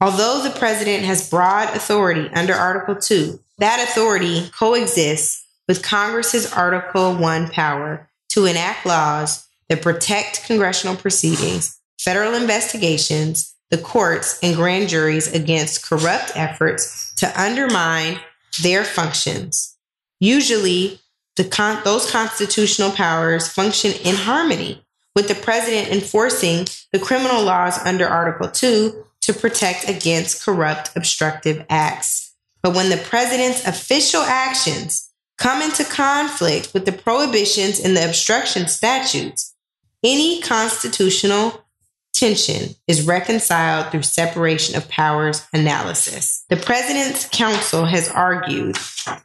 Although the president has broad authority under Article 2, that authority coexists with Congress's Article 1 power to enact laws that protect congressional proceedings, federal investigations, the courts, and grand juries against corrupt efforts to undermine their functions. Usually, the con- those constitutional powers function in harmony with the president enforcing the criminal laws under Article 2 to protect against corrupt, obstructive acts. But when the president's official actions come into conflict with the prohibitions in the obstruction statutes, any constitutional tension is reconciled through separation of powers analysis. The president's counsel has argued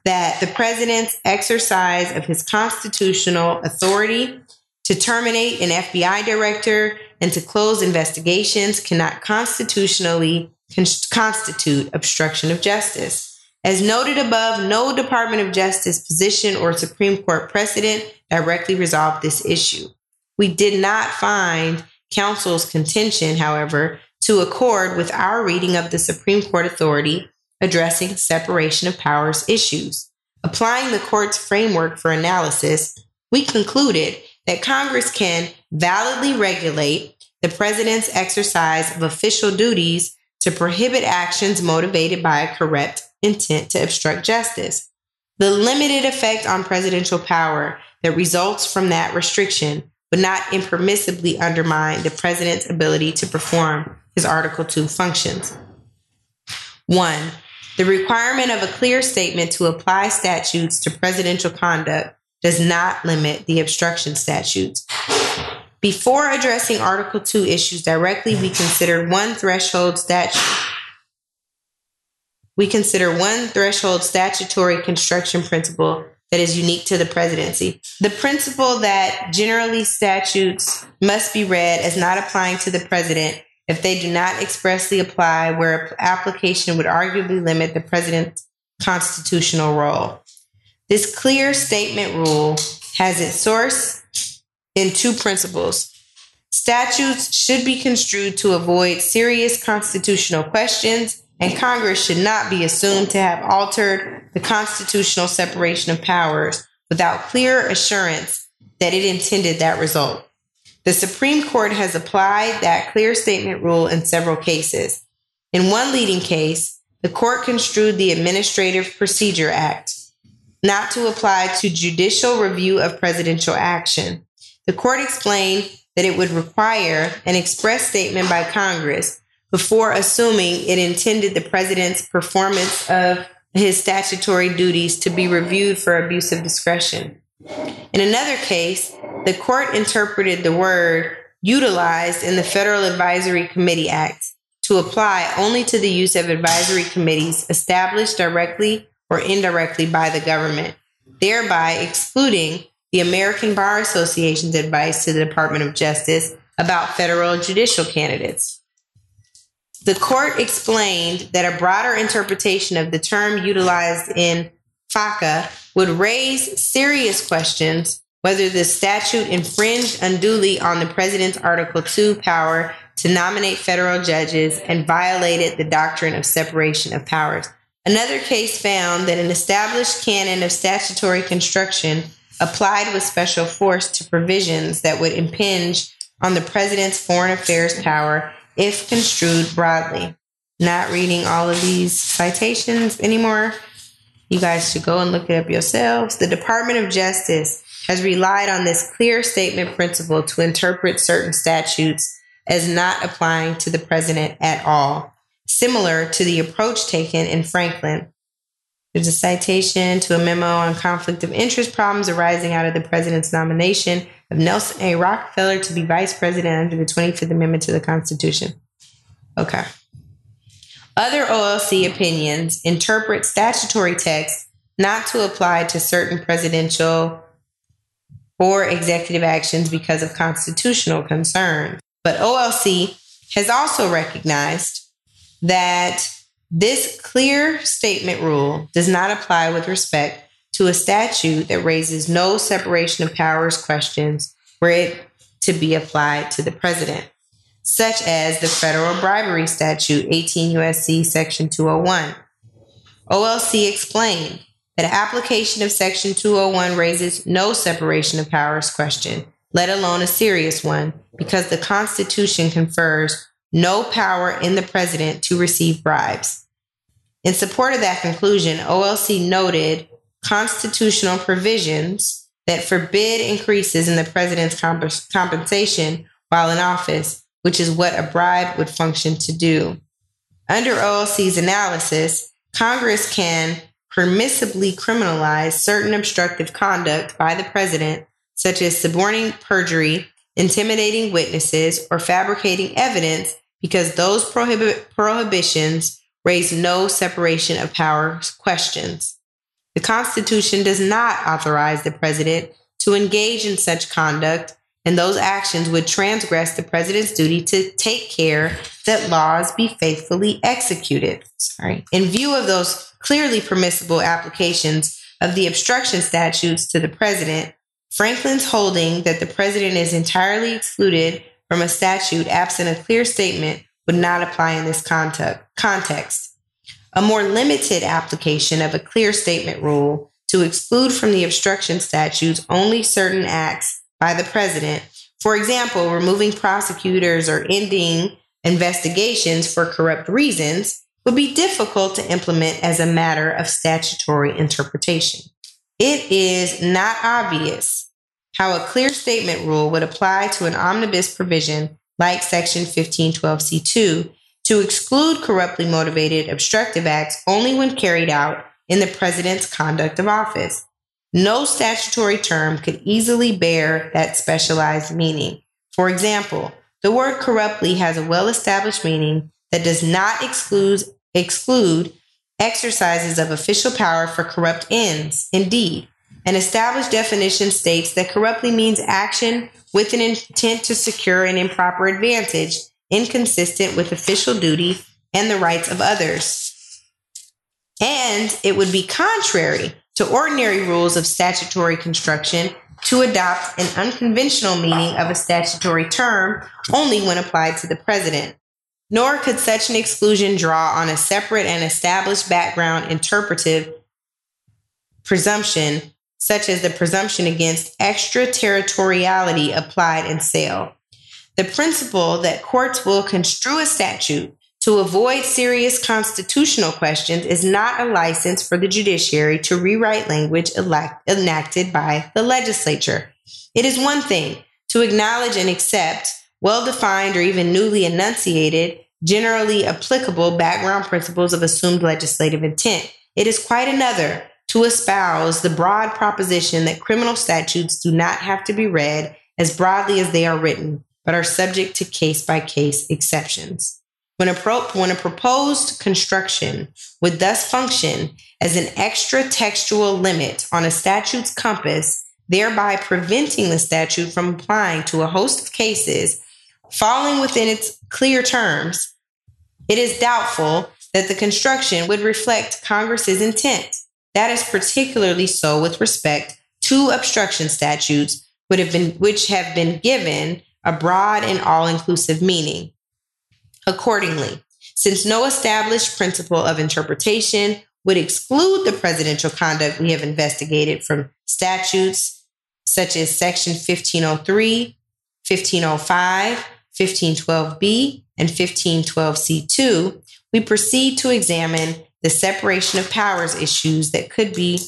that the president's exercise of his constitutional authority to terminate an FBI director and to close investigations cannot constitutionally constitute obstruction of justice. As noted above, no Department of Justice position or Supreme Court precedent directly resolved this issue. We did not find counsel's contention, however, to accord with our reading of the Supreme Court authority addressing separation of powers issues. Applying the court's framework for analysis, we concluded that Congress can validly regulate the president's exercise of official duties to prohibit actions motivated by a corrupt intent to obstruct justice. The limited effect on presidential power that results from that restriction would not impermissibly undermine the president's ability to perform his Article 2 functions. One, the requirement of a clear statement to apply statutes to presidential conduct does not limit the obstruction statutes. Before addressing Article 2 issues directly, we consider one threshold statute. We consider one threshold statutory construction principle that is unique to the presidency. The principle that generally statutes must be read as not applying to the president if they do not expressly apply where application would arguably limit the president's constitutional role. This clear statement rule has its source in two principles. Statutes should be construed to avoid serious constitutional questions and Congress should not be assumed to have altered the constitutional separation of powers without clear assurance that it intended that result. The Supreme Court has applied that clear statement rule in several cases. In one leading case, the court construed the Administrative Procedure Act not to apply to judicial review of presidential action. The court explained that it would require an express statement by Congress before assuming it intended the president's performance of his statutory duties to be reviewed for abuse of discretion. In another case, the court interpreted the word utilized in the Federal Advisory Committee Act to apply only to the use of advisory committees established directly or indirectly by the government, thereby excluding the American Bar Association's advice to the Department of Justice about federal judicial candidates. The court explained that a broader interpretation of the term utilized in FACA would raise serious questions whether the statute infringed unduly on the president's Article 2 power to nominate federal judges and violated the doctrine of separation of powers. Another case found that an established canon of statutory construction applied with special force to provisions that would impinge on the president's foreign affairs power if construed broadly. Not reading all of these citations anymore. You guys should go and look it up yourselves. The Department of Justice has relied on this clear statement principle to interpret certain statutes as not applying to the president at all, similar to the approach taken in Franklin. There's a citation to a memo on conflict of interest problems arising out of the president's nomination of Nelson A. Rockefeller to be vice president under the 25th Amendment to the Constitution. Okay. Other OLC opinions interpret statutory text not to apply to certain presidential or executive actions because of constitutional concerns. But OLC has also recognized that this clear statement rule does not apply with respect to a statute that raises no separation of powers questions for it to be applied to the president, such as the federal bribery statute 18 USC section 201. OLC explained that application of section 201 raises no separation of powers question, let alone a serious one, because the Constitution confers no power in the president to receive bribes. In support of that conclusion, OLC noted constitutional provisions that forbid increases in the president's comp- compensation while in office, which is what a bribe would function to do. Under OLC's analysis, Congress can permissibly criminalize certain obstructive conduct by the president, such as suborning perjury, intimidating witnesses, or fabricating evidence, because those prohibit- prohibitions raise no separation of powers questions. The Constitution does not authorize the president to engage in such conduct, and those actions would transgress the president's duty to take care that laws be faithfully executed. Sorry. In view of those clearly permissible applications of the obstruction statutes to the president, Franklin's holding that the president is entirely excluded from a statute absent a clear statement would not apply in this context. A more limited application of a clear statement rule to exclude from the obstruction statutes only certain acts by the president, for example, removing prosecutors or ending investigations for corrupt reasons, would be difficult to implement as a matter of statutory interpretation. It is not obvious how a clear statement rule would apply to an omnibus provision like Section 1512C2 to exclude corruptly motivated obstructive acts only when carried out in the president's conduct of office. No statutory term could easily bear that specialized meaning. For example, the word corruptly has a well established meaning that does not exclude, exclude exercises of official power for corrupt ends. Indeed, an established definition states that corruptly means action with an intent to secure an improper advantage, inconsistent with official duty and the rights of others. And it would be contrary to ordinary rules of statutory construction to adopt an unconventional meaning of a statutory term only when applied to the president. Nor could such an exclusion draw on a separate and established background interpretive presumption such as the presumption against extraterritoriality applied in sale. The principle that courts will construe a statute to avoid serious constitutional questions is not a license for the judiciary to rewrite language elect- enacted by the legislature. It is one thing to acknowledge and accept well defined or even newly enunciated, generally applicable background principles of assumed legislative intent. It is quite another to espouse the broad proposition that criminal statutes do not have to be read as broadly as they are written, but are subject to case by case exceptions. When a, pro- when a proposed construction would thus function as an extra textual limit on a statute's compass, thereby preventing the statute from applying to a host of cases falling within its clear terms, it is doubtful that the construction would reflect Congress's intent. That is particularly so with respect to obstruction statutes, would have been, which have been given a broad and all inclusive meaning. Accordingly, since no established principle of interpretation would exclude the presidential conduct we have investigated from statutes such as Section 1503, 1505, 1512b, and 1512c2, we proceed to examine the separation of powers issues that could be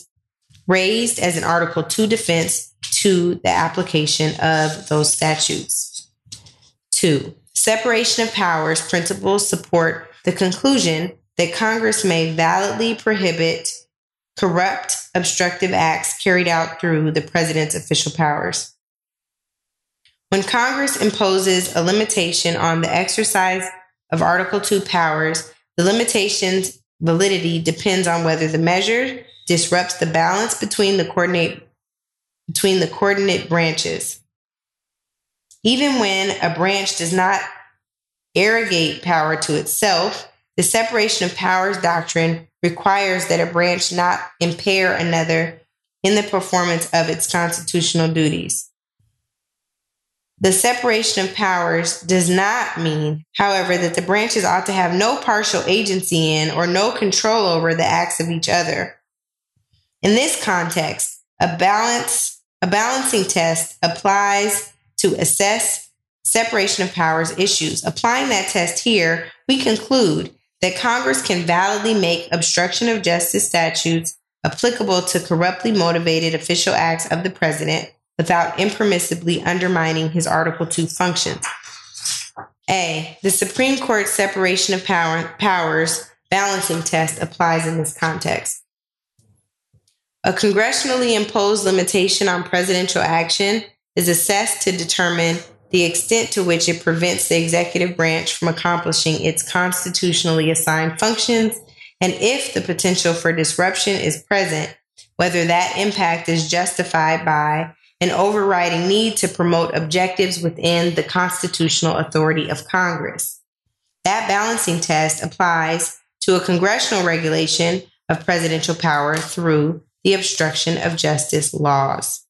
raised as an Article 2 defense to the application of those statutes. Two, separation of powers principles support the conclusion that Congress may validly prohibit corrupt, obstructive acts carried out through the president's official powers. When Congress imposes a limitation on the exercise of Article 2 powers, the limitation's validity depends on whether the measure disrupts the balance between the coordinate between the coordinate branches. Even when a branch does not arrogate power to itself, the separation of powers doctrine requires that a branch not impair another in the performance of its constitutional duties. The separation of powers does not mean, however, that the branches ought to have no partial agency in or no control over the acts of each other. In this context, a balance a balancing test applies to assess separation of powers issues. Applying that test here, we conclude that Congress can validly make obstruction of justice statutes applicable to corruptly motivated official acts of the president without impermissibly undermining his Article 2 functions. A. The Supreme Court's separation of power, powers balancing test applies in this context. A congressionally imposed limitation on presidential action is assessed to determine the extent to which it prevents the executive branch from accomplishing its constitutionally assigned functions and if the potential for disruption is present, whether that impact is justified by an overriding need to promote objectives within the constitutional authority of Congress. That balancing test applies to a congressional regulation of presidential power through the obstruction of justice laws.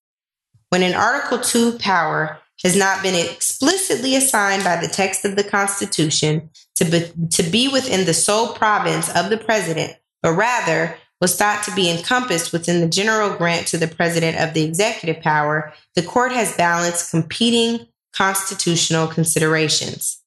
When an Article II power has not been explicitly assigned by the text of the Constitution to be, to be within the sole province of the president, but rather was thought to be encompassed within the general grant to the president of the executive power, the court has balanced competing constitutional considerations.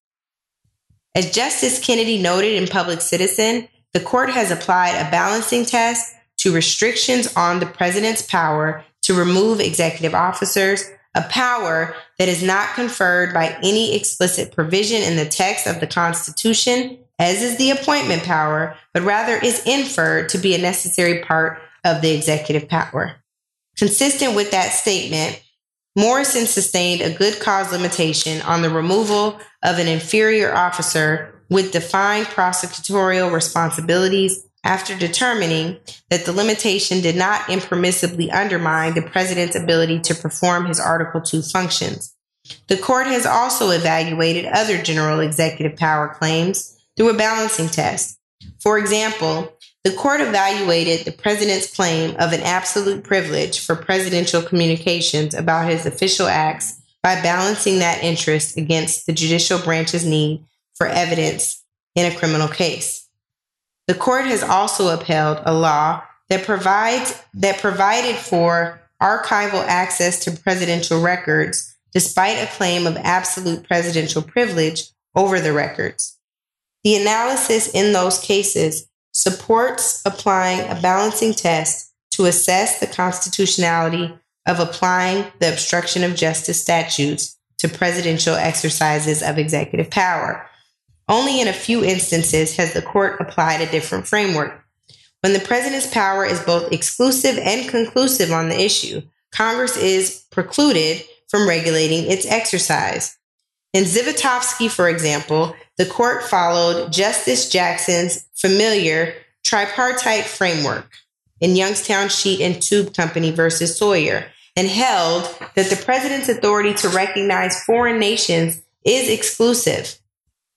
As Justice Kennedy noted in Public Citizen, the court has applied a balancing test to restrictions on the president's power to remove executive officers, a power that is not conferred by any explicit provision in the text of the Constitution as is the appointment power, but rather is inferred to be a necessary part of the executive power. Consistent with that statement, Morrison sustained a good cause limitation on the removal of an inferior officer with defined prosecutorial responsibilities after determining that the limitation did not impermissibly undermine the president's ability to perform his Article 2 functions. The court has also evaluated other general executive power claims through a balancing test. For example, the court evaluated the president's claim of an absolute privilege for presidential communications about his official acts by balancing that interest against the judicial branch's need for evidence in a criminal case. The court has also upheld a law that provides that provided for archival access to presidential records despite a claim of absolute presidential privilege over the records. The analysis in those cases supports applying a balancing test to assess the constitutionality of applying the obstruction of justice statutes to presidential exercises of executive power. Only in a few instances has the court applied a different framework. When the president's power is both exclusive and conclusive on the issue, Congress is precluded from regulating its exercise. In Zivotofsky, for example, the court followed Justice Jackson's familiar tripartite framework in Youngstown Sheet and Tube Company versus Sawyer and held that the president's authority to recognize foreign nations is exclusive.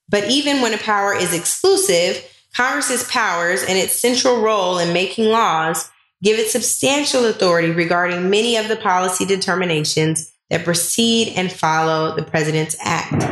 But even when a power is exclusive, Congress's powers and its central role in making laws give it substantial authority regarding many of the policy determinations that precede and follow the president's act.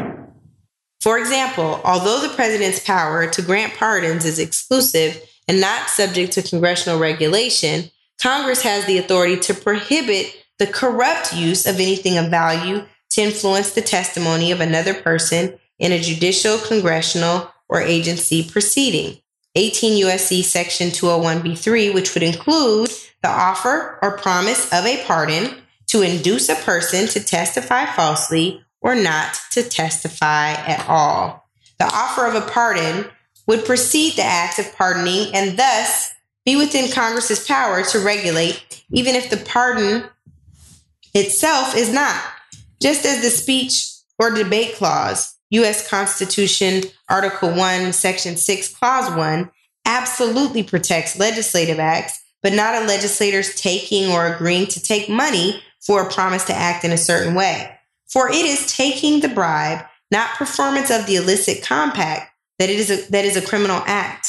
For example, although the president's power to grant pardons is exclusive and not subject to congressional regulation, Congress has the authority to prohibit the corrupt use of anything of value to influence the testimony of another person in a judicial, congressional, or agency proceeding. 18 USC section 201b3, which would include the offer or promise of a pardon to induce a person to testify falsely or not to testify at all. The offer of a pardon would precede the act of pardoning and thus be within Congress's power to regulate, even if the pardon itself is not. Just as the speech or debate clause U.S. Constitution, Article 1, Section 6, Clause 1, absolutely protects legislative acts, but not a legislator's taking or agreeing to take money for a promise to act in a certain way. For it is taking the bribe, not performance of the illicit compact, that it is a, that is a criminal act.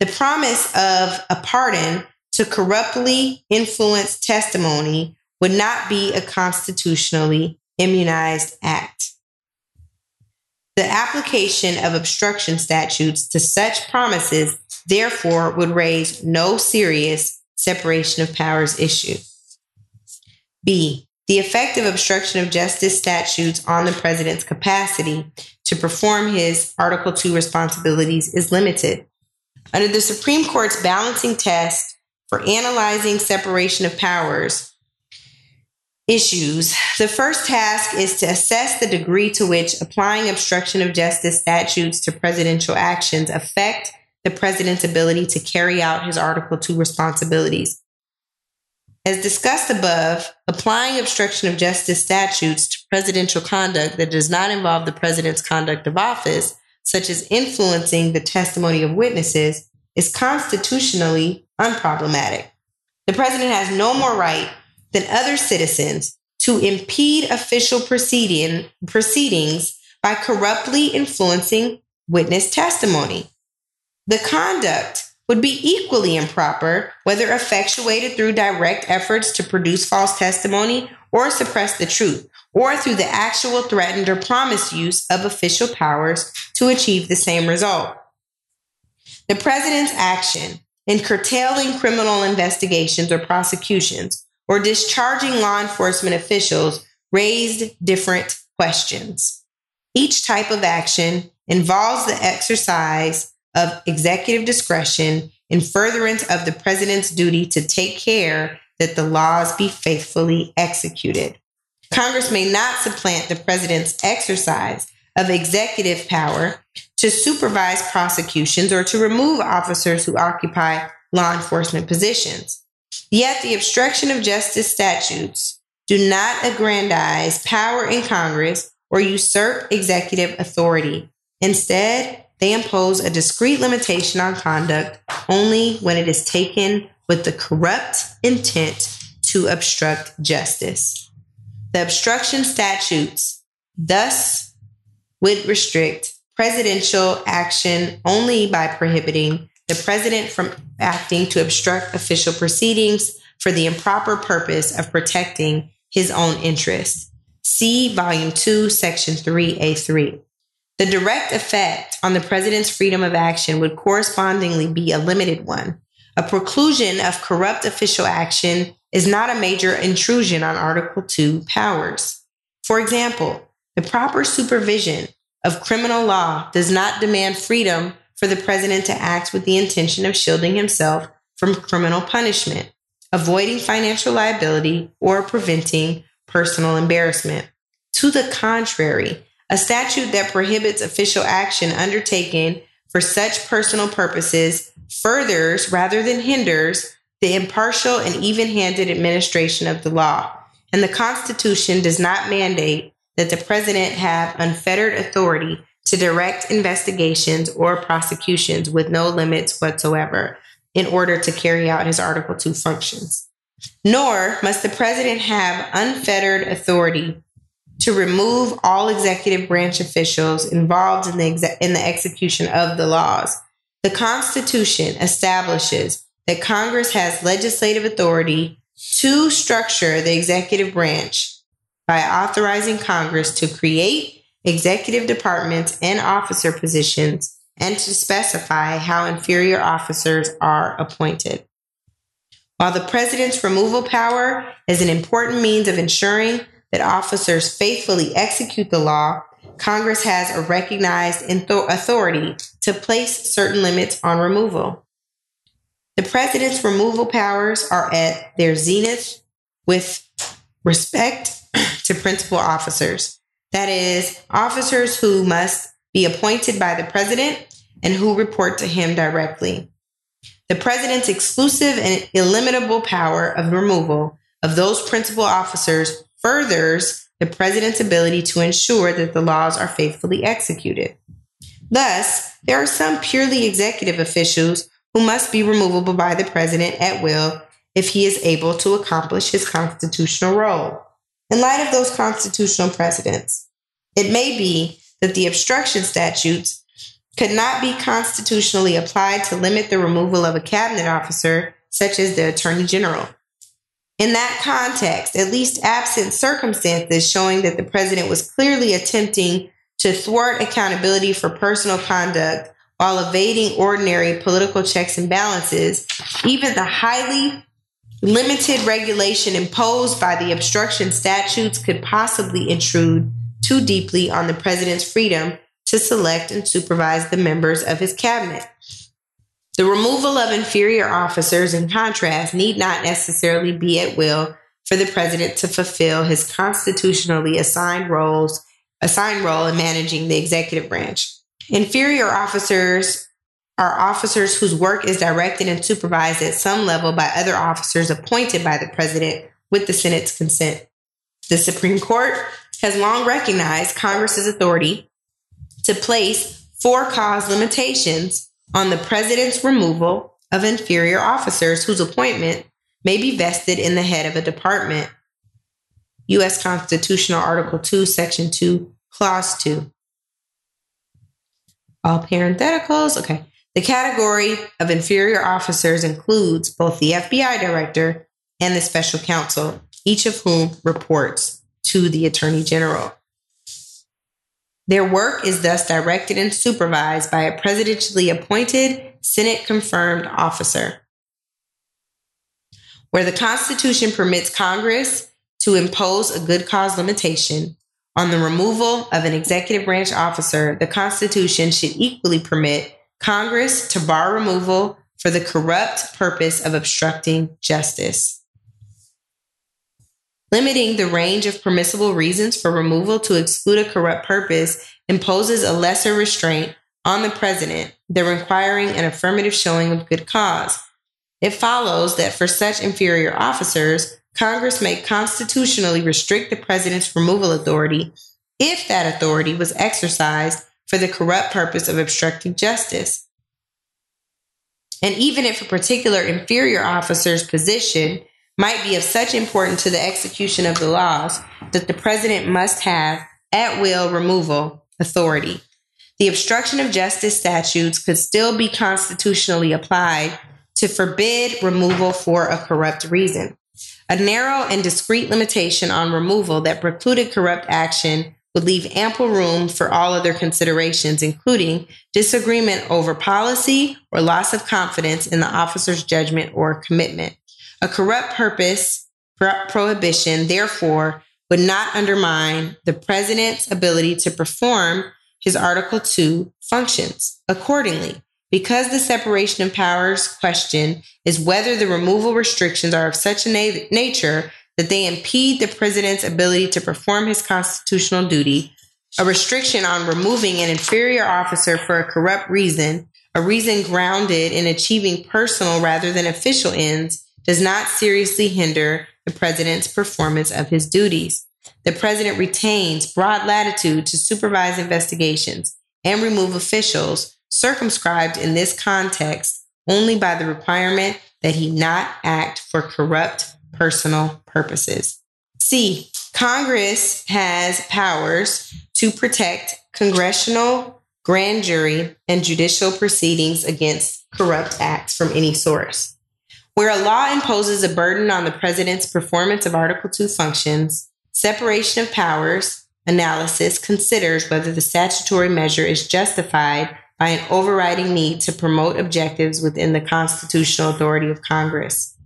The promise of a pardon to corruptly influence testimony would not be a constitutionally immunized act. The application of obstruction statutes to such promises, therefore, would raise no serious separation of powers issue. B. The effect of obstruction of justice statutes on the president's capacity to perform his Article 2 responsibilities is limited. Under the Supreme Court's balancing test for analyzing separation of powers, issues. The first task is to assess the degree to which applying obstruction of justice statutes to presidential actions affect the president's ability to carry out his Article 2 responsibilities. As discussed above, applying obstruction of justice statutes to presidential conduct that does not involve the president's conduct of office, such as influencing the testimony of witnesses, is constitutionally unproblematic. The president has no more right than other citizens to impede official proceeding, proceedings by corruptly influencing witness testimony. The conduct would be equally improper, whether effectuated through direct efforts to produce false testimony or suppress the truth, or through the actual threatened or promised use of official powers to achieve the same result. The president's action in curtailing criminal investigations or prosecutions or discharging law enforcement officials raised different questions. Each type of action involves the exercise of executive discretion in furtherance of the president's duty to take care that the laws be faithfully executed. Congress may not supplant the president's exercise of executive power to supervise prosecutions or to remove officers who occupy law enforcement positions. Yet the obstruction of justice statutes do not aggrandize power in Congress or usurp executive authority. Instead, they impose a discrete limitation on conduct only when it is taken with the corrupt intent to obstruct justice. The obstruction statutes thus would restrict presidential action only by prohibiting the president from acting to obstruct official proceedings for the improper purpose of protecting his own interests. See Volume 2, Section 3A3. The direct effect on the president's freedom of action would correspondingly be a limited one. A preclusion of corrupt official action is not a major intrusion on Article 2 powers. For example, the proper supervision of criminal law does not demand freedom for the president to act with the intention of shielding himself from criminal punishment, avoiding financial liability, or preventing personal embarrassment. To the contrary, a statute that prohibits official action undertaken for such personal purposes furthers rather than hinders the impartial and even handed administration of the law. And the Constitution does not mandate that the president have unfettered authority to direct investigations or prosecutions with no limits whatsoever in order to carry out his Article 2 functions. Nor must the president have unfettered authority to remove all executive branch officials involved in the, exe- in the execution of the laws. The Constitution establishes that Congress has legislative authority to structure the executive branch by authorizing Congress to create executive departments and officer positions and to specify how inferior officers are appointed. While the president's removal power is an important means of ensuring that officers faithfully execute the law, Congress has a recognized authority to place certain limits on removal. The president's removal powers are at their zenith with respect [clears throat] to principal officers. That is, officers who must be appointed by the president and who report to him directly. The president's exclusive and illimitable power of removal of those principal officers furthers the president's ability to ensure that the laws are faithfully executed. Thus, there are some purely executive officials who must be removable by the president at will if he is able to accomplish his constitutional role. In light of those constitutional precedents, it may be that the obstruction statutes could not be constitutionally applied to limit the removal of a cabinet officer, such as the attorney general. In that context, at least absent circumstances showing that the president was clearly attempting to thwart accountability for personal conduct while evading ordinary political checks and balances, even the highly limited regulation imposed by the obstruction statutes could possibly intrude too deeply on the president's freedom to select and supervise the members of his cabinet. The removal of inferior officers, in contrast, need not necessarily be at will for the president to fulfill his constitutionally assigned roles, assigned role in managing the executive branch. Inferior officers are officers whose work is directed and supervised at some level by other officers appointed by the president with the Senate's consent. The Supreme Court has long recognized Congress's authority to place for cause limitations on the president's removal of inferior officers whose appointment may be vested in the head of a department. U.S. Constitutional Article 2, Section 2, Clause 2. All parentheticals. Okay. The category of inferior officers includes both the FBI director and the special counsel, each of whom reports to the attorney general. Their work is thus directed and supervised by a presidentially appointed, Senate confirmed officer. Where the Constitution permits Congress to impose a good cause limitation on the removal of an executive branch officer, the Constitution should equally permit Congress to bar removal for the corrupt purpose of obstructing justice. Limiting the range of permissible reasons for removal to exclude a corrupt purpose imposes a lesser restraint on the president than requiring an affirmative showing of good cause. It follows that for such inferior officers, Congress may constitutionally restrict the president's removal authority if that authority was exercised for the corrupt purpose of obstructing justice. And even if a particular inferior officer's position might be of such importance to the execution of the laws that the president must have at will removal authority. The obstruction of justice statutes could still be constitutionally applied to forbid removal for a corrupt reason. A narrow and discrete limitation on removal that precluded corrupt action would leave ample room for all other considerations, including disagreement over policy or loss of confidence in the officer's judgment or commitment. A corrupt purpose prohibition, therefore, would not undermine the president's ability to perform his Article 2 functions accordingly. Because the separation of powers question is whether the removal restrictions are of such a na- nature that they impede the president's ability to perform his constitutional duty, a restriction on removing an inferior officer for a corrupt reason, a reason grounded in achieving personal rather than official ends, does not seriously hinder the president's performance of his duties. The president retains broad latitude to supervise investigations and remove officials circumscribed in this context only by the requirement that he not act for corrupt personal purposes. C. Congress has powers to protect congressional, grand jury, and judicial proceedings against corrupt acts from any source. Where a law imposes a burden on the president's performance of Article 2 functions, separation of powers analysis considers whether the statutory measure is justified by an overriding need to promote objectives within the constitutional authority of Congress.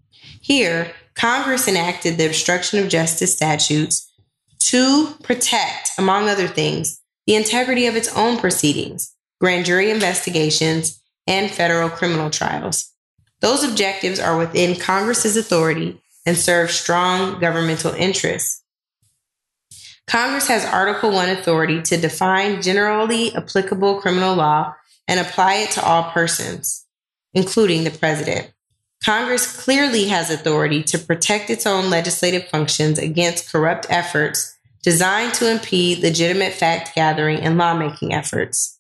Here, Congress enacted the obstruction of justice statutes to protect, among other things, the integrity of its own proceedings, grand jury investigations, and federal criminal trials. Those objectives are within Congress's authority and serve strong governmental interests. Congress has Article 1 authority to define generally applicable criminal law and apply it to all persons, including the president. Congress clearly has authority to protect its own legislative functions against corrupt efforts designed to impede legitimate fact gathering and lawmaking efforts.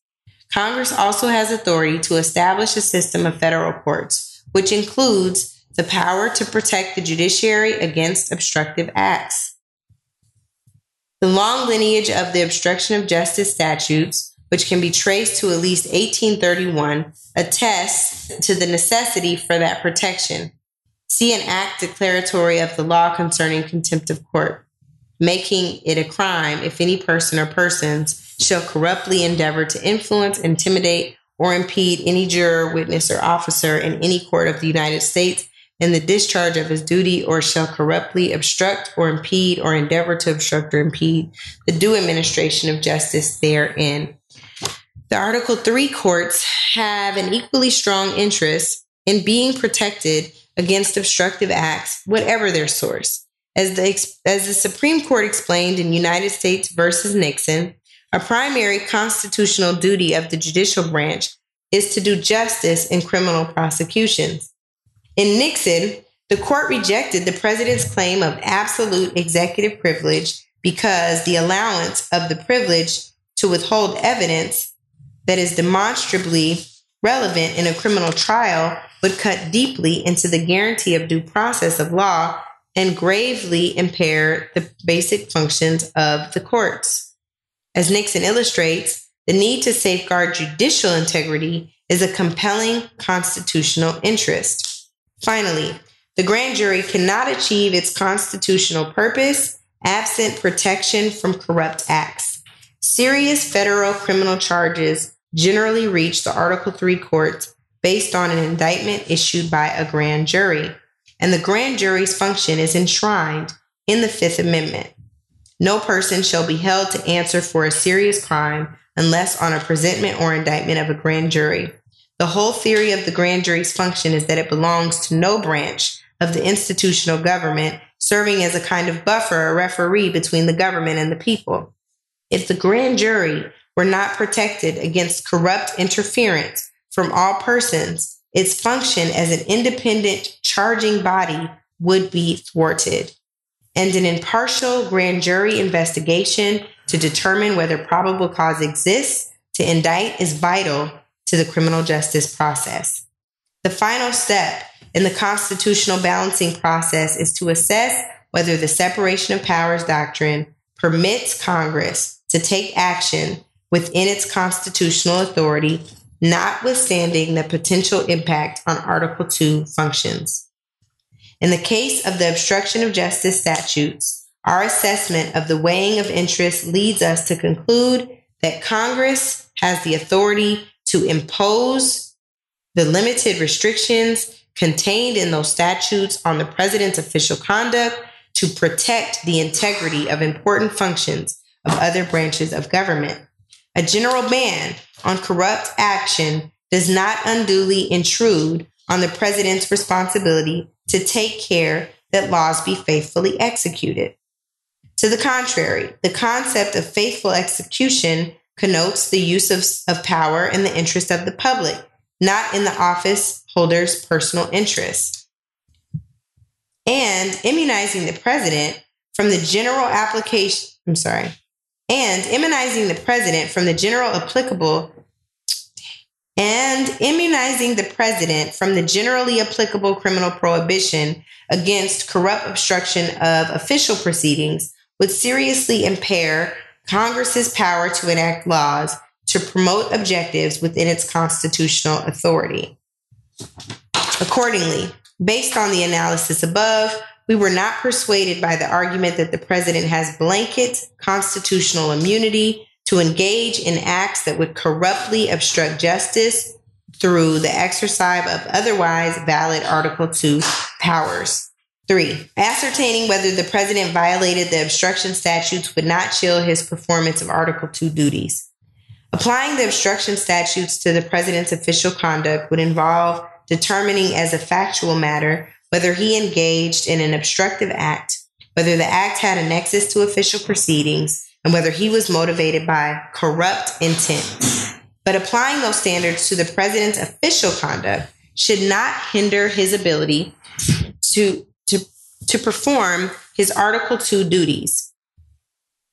Congress also has authority to establish a system of federal courts, which includes the power to protect the judiciary against obstructive acts. The long lineage of the obstruction of justice statutes which can be traced to at least 1831, attests to the necessity for that protection. See an act declaratory of the law concerning contempt of court, making it a crime if any person or persons shall corruptly endeavor to influence, intimidate, or impede any juror, witness, or officer in any court of the United States in the discharge of his duty or shall corruptly obstruct or impede or endeavor to obstruct or impede the due administration of justice therein. The Article 3 courts have an equally strong interest in being protected against obstructive acts, whatever their source. As the, as the Supreme Court explained in United States versus Nixon, a primary constitutional duty of the judicial branch is to do justice in criminal prosecutions. In Nixon, the court rejected the president's claim of absolute executive privilege because the allowance of the privilege to withhold evidence that is demonstrably relevant in a criminal trial would cut deeply into the guarantee of due process of law and gravely impair the basic functions of the courts. As Nixon illustrates, the need to safeguard judicial integrity is a compelling constitutional interest. Finally, the grand jury cannot achieve its constitutional purpose absent protection from corrupt acts. Serious federal criminal charges generally reach the Article 3 courts based on an indictment issued by a grand jury, and the grand jury's function is enshrined in the Fifth Amendment. No person shall be held to answer for a serious crime unless on a presentment or indictment of a grand jury. The whole theory of the grand jury's function is that it belongs to no branch of the institutional government, serving as a kind of buffer or referee between the government and the people. If the grand jury were not protected against corrupt interference from all persons, its function as an independent charging body would be thwarted. And an impartial grand jury investigation to determine whether probable cause exists to indict is vital to the criminal justice process. The final step in the constitutional balancing process is to assess whether the separation of powers doctrine permits Congress to take action within its constitutional authority, notwithstanding the potential impact on Article 2 functions. In the case of the obstruction of justice statutes, our assessment of the weighing of interests leads us to conclude that Congress has the authority to impose the limited restrictions contained in those statutes on the president's official conduct to protect the integrity of important functions of other branches of government. A general ban on corrupt action does not unduly intrude on the president's responsibility to take care that laws be faithfully executed. To the contrary, the concept of faithful execution connotes the use of, of power in the interest of the public, not in the office holder's personal interest. And immunizing the president from the general application, I'm sorry, and immunizing the president from the general applicable and immunizing the president from the generally applicable criminal prohibition against corrupt obstruction of official proceedings would seriously impair Congress's power to enact laws to promote objectives within its constitutional authority. Accordingly, based on the analysis above, we were not persuaded by the argument that the president has blanket constitutional immunity to engage in acts that would corruptly obstruct justice through the exercise of otherwise valid Article 2 powers. Three, ascertaining whether the president violated the obstruction statutes would not chill his performance of Article 2 duties. Applying the obstruction statutes to the president's official conduct would involve determining as a factual matter whether he engaged in an obstructive act, whether the act had a nexus to official proceedings, and whether he was motivated by corrupt intent. But applying those standards to the president's official conduct should not hinder his ability to to to perform his Article 2 duties.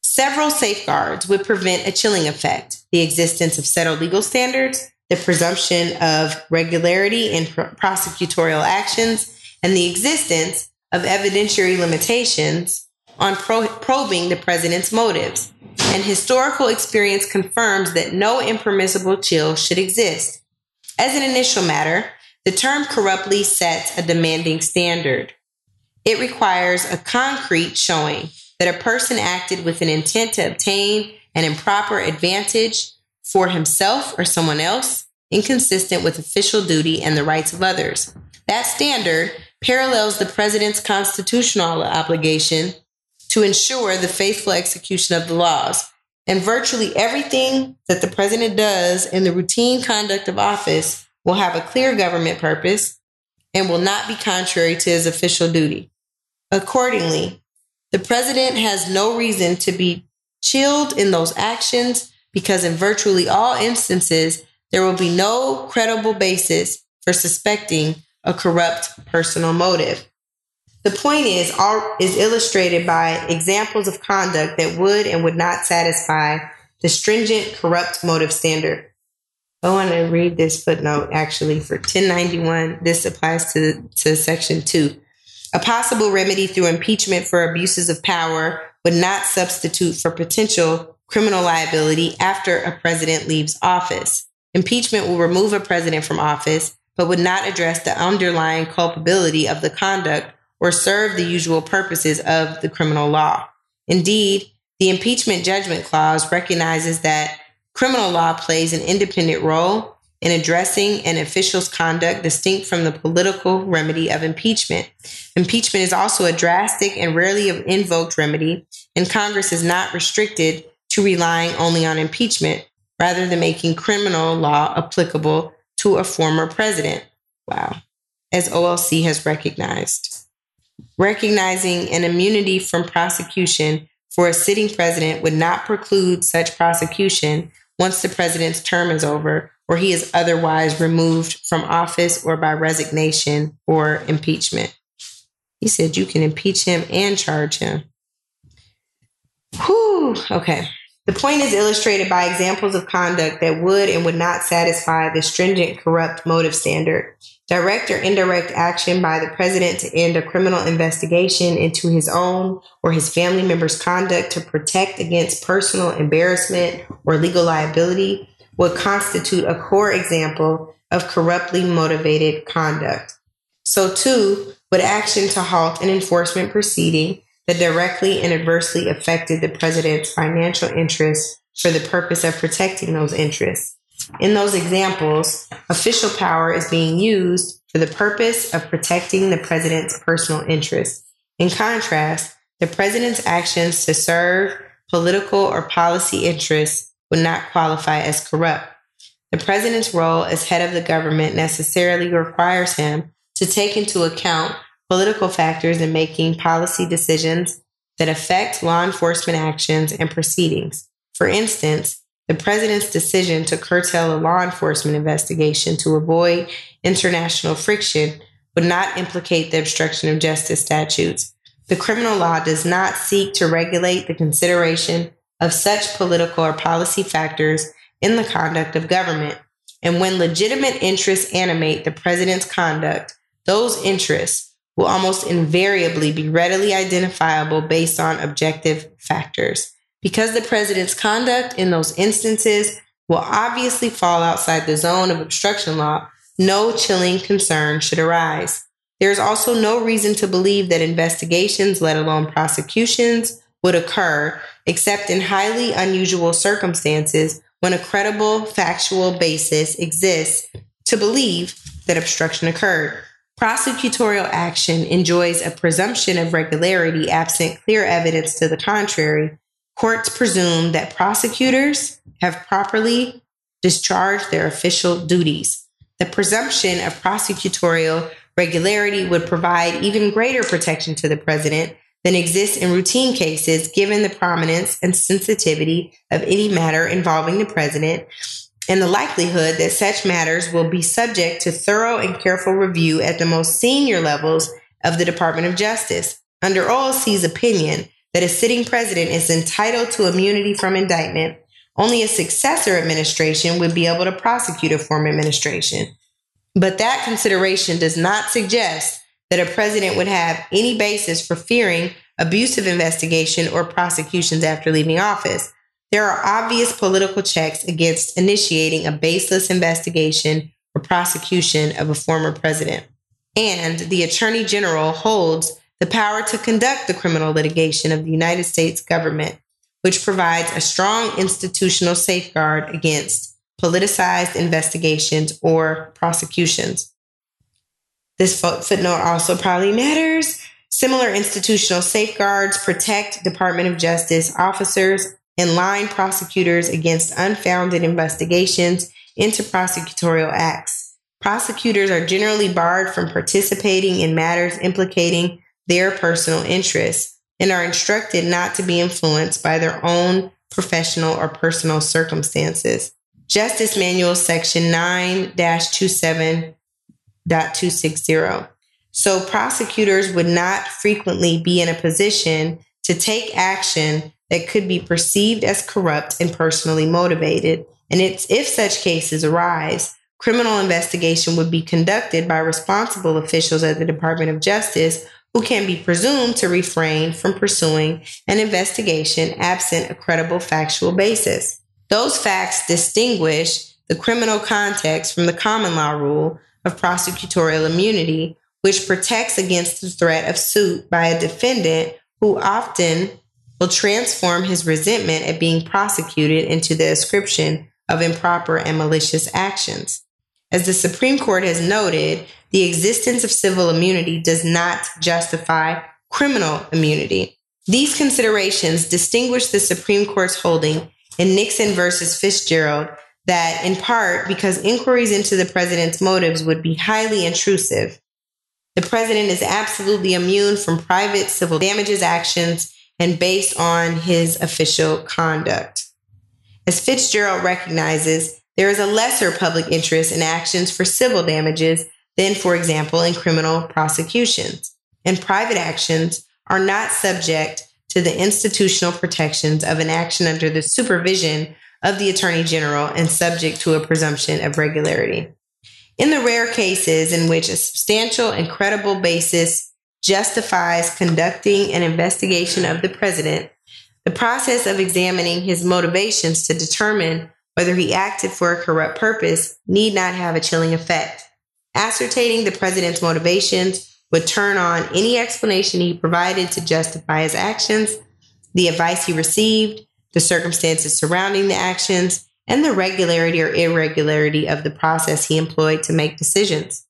Several safeguards would prevent a chilling effect the existence of settled legal standards, the presumption of regularity in prosecutorial actions, and the existence of evidentiary limitations on pro- probing the president's motives. And historical experience confirms that no impermissible chill should exist. As an initial matter, the term corruptly sets a demanding standard. It requires a concrete showing that a person acted with an intent to obtain an improper advantage for himself or someone else, inconsistent with official duty and the rights of others. That standard parallels the president's constitutional obligation to ensure the faithful execution of the laws. And virtually everything that the president does in the routine conduct of office will have a clear government purpose and will not be contrary to his official duty. Accordingly, the president has no reason to be chilled in those actions because, in virtually all instances, there will be no credible basis for suspecting a corrupt personal motive. The point is, all is illustrated by examples of conduct that would and would not satisfy the stringent corrupt motive standard. Oh, I want to read this footnote actually for 1091. This applies to, to section two. A possible remedy through impeachment for abuses of power would not substitute for potential criminal liability after a president leaves office. Impeachment will remove a president from office, but would not address the underlying culpability of the conduct or serve the usual purposes of the criminal law. Indeed, the impeachment judgment clause recognizes that criminal law plays an independent role in addressing an official's conduct distinct from the political remedy of impeachment. Impeachment is also a drastic and rarely invoked remedy, and Congress is not restricted to relying only on impeachment rather than making criminal law applicable to a former president. Wow. As OLC has recognized. Recognizing an immunity from prosecution for a sitting president would not preclude such prosecution once the president's term is over or he is otherwise removed from office or by resignation or impeachment. He said you can impeach him and charge him. Whew, okay. The point is illustrated by examples of conduct that would and would not satisfy the stringent corrupt motive standard. Direct or indirect action by the president to end a criminal investigation into his own or his family member's conduct to protect against personal embarrassment or legal liability would constitute a core example of corruptly motivated conduct. So, too, would action to halt an enforcement proceeding that directly and adversely affected the president's financial interests for the purpose of protecting those interests. In those examples, official power is being used for the purpose of protecting the president's personal interests. In contrast, the president's actions to serve political or policy interests would not qualify as corrupt. The president's role as head of the government necessarily requires him to take into account political factors in making policy decisions that affect law enforcement actions and proceedings. For instance, the president's decision to curtail a law enforcement investigation to avoid international friction would not implicate the obstruction of justice statutes. The criminal law does not seek to regulate the consideration of such political or policy factors in the conduct of government. And when legitimate interests animate the president's conduct, those interests will almost invariably be readily identifiable based on objective factors. Because the president's conduct in those instances will obviously fall outside the zone of obstruction law, no chilling concern should arise. There is also no reason to believe that investigations, let alone prosecutions, would occur except in highly unusual circumstances when a credible factual basis exists to believe that obstruction occurred. Prosecutorial action enjoys a presumption of regularity absent clear evidence to the contrary. Courts presume that prosecutors have properly discharged their official duties. The presumption of prosecutorial regularity would provide even greater protection to the president than exists in routine cases, given the prominence and sensitivity of any matter involving the president and the likelihood that such matters will be subject to thorough and careful review at the most senior levels of the Department of Justice. Under OLC's opinion that a sitting president is entitled to immunity from indictment, only a successor administration would be able to prosecute a former administration. But that consideration does not suggest that a president would have any basis for fearing abusive investigation or prosecutions after leaving office. There are obvious political checks against initiating a baseless investigation or prosecution of a former president. And the Attorney General holds the power to conduct the criminal litigation of the United States government, which provides a strong institutional safeguard against politicized investigations or prosecutions. This footnote also probably matters. Similar institutional safeguards protect Department of Justice officers and line prosecutors against unfounded investigations into prosecutorial acts. Prosecutors are generally barred from participating in matters implicating their personal interests and are instructed not to be influenced by their own professional or personal circumstances. Justice Manual Section 9 27 260. So prosecutors would not frequently be in a position to take action that could be perceived as corrupt and personally motivated. And it's, if such cases arise, criminal investigation would be conducted by responsible officials at the Department of Justice who can be presumed to refrain from pursuing an investigation absent a credible factual basis. Those facts distinguish the criminal context from the common law rule of prosecutorial immunity, which protects against the threat of suit by a defendant who often will transform his resentment at being prosecuted into the ascription of improper and malicious actions. As the Supreme Court has noted, the existence of civil immunity does not justify criminal immunity. These considerations distinguish the Supreme Court's holding in Nixon versus Fitzgerald that in part because inquiries into the president's motives would be highly intrusive. The president is absolutely immune from private civil damages actions and based on his official conduct. As Fitzgerald recognizes, there is a lesser public interest in actions for civil damages than, for example, in criminal prosecutions. And private actions are not subject to the institutional protections of an action under the supervision of the Attorney General and subject to a presumption of regularity. In the rare cases in which a substantial and credible basis justifies conducting an investigation of the president, the process of examining his motivations to determine whether he acted for a corrupt purpose need not have a chilling effect. Ascertaining the president's motivations would turn on any explanation he provided to justify his actions, the advice he received, the circumstances surrounding the actions, and the regularity or irregularity of the process he employed to make decisions.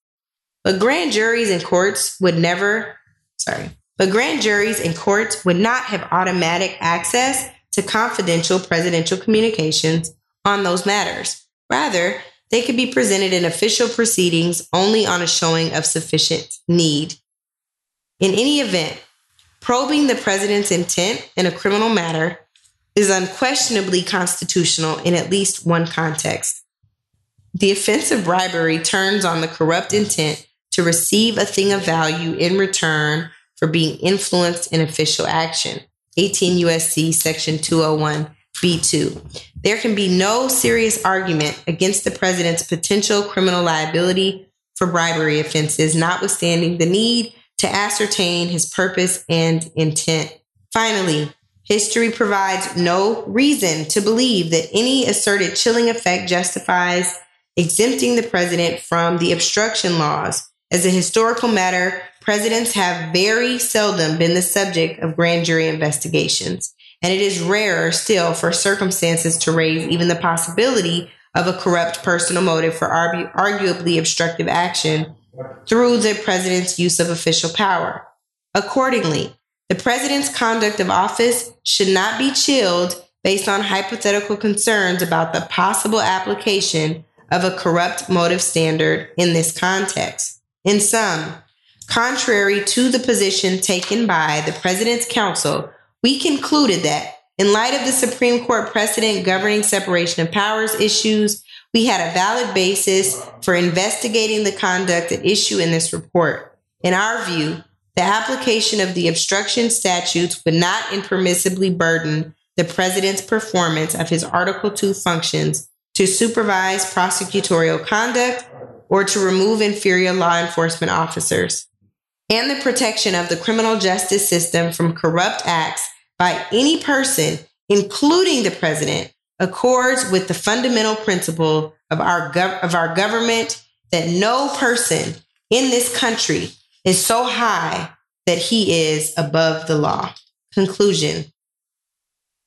But grand juries and courts would never, sorry, but grand juries and courts would not have automatic access to confidential presidential communications on those matters. Rather, they could be presented in official proceedings only on a showing of sufficient need. In any event, probing the president's intent in a criminal matter is unquestionably constitutional in at least one context. The offense of bribery turns on the corrupt intent to receive a thing of value in return for being influenced in official action. 18 USC section 201 B2. There can be no serious argument against the president's potential criminal liability for bribery offenses, notwithstanding the need to ascertain his purpose and intent. Finally, history provides no reason to believe that any asserted chilling effect justifies exempting the president from the obstruction laws. As a historical matter, presidents have very seldom been the subject of grand jury investigations, and it is rarer still for circumstances to raise even the possibility of a corrupt personal motive for argu- arguably obstructive action through the president's use of official power. Accordingly, the president's conduct of office should not be chilled based on hypothetical concerns about the possible application of a corrupt motive standard in this context. In sum, contrary to the position taken by the president's counsel, we concluded that in light of the Supreme Court precedent governing separation of powers issues, we had a valid basis for investigating the conduct at issue in this report. In our view, the application of the obstruction statutes would not impermissibly burden the president's performance of his Article 2 functions to supervise prosecutorial conduct or to remove inferior law enforcement officers, and the protection of the criminal justice system from corrupt acts by any person, including the president, accords with the fundamental principle of our, gov- of our government that no person in this country is so high that he is above the law. Conclusion.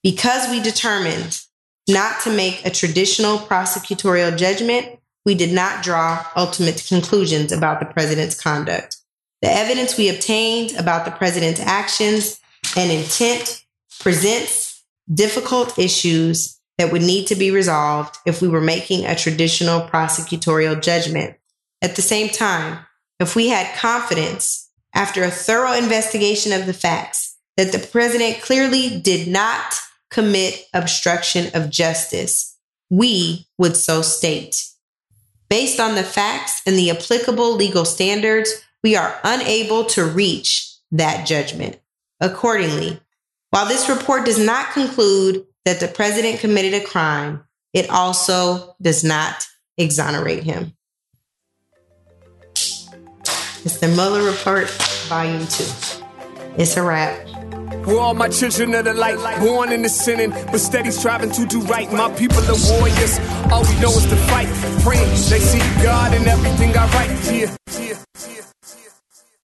Because we determined not to make a traditional prosecutorial judgment, we did not draw ultimate conclusions about the president's conduct. The evidence we obtained about the president's actions and intent presents difficult issues that would need to be resolved if we were making a traditional prosecutorial judgment. At the same time, if we had confidence after a thorough investigation of the facts that the president clearly did not commit obstruction of justice, we would so state. Based on the facts and the applicable legal standards, we are unable to reach that judgment. Accordingly, while this report does not conclude that the president committed a crime, it also does not exonerate him. It's the Mueller Report, Volume 2. It's a wrap. We're all my children of the light, born in the sinning, but steady striving to do right. My people are warriors, all we know is to fight, praying they see God in everything I write. Yeah.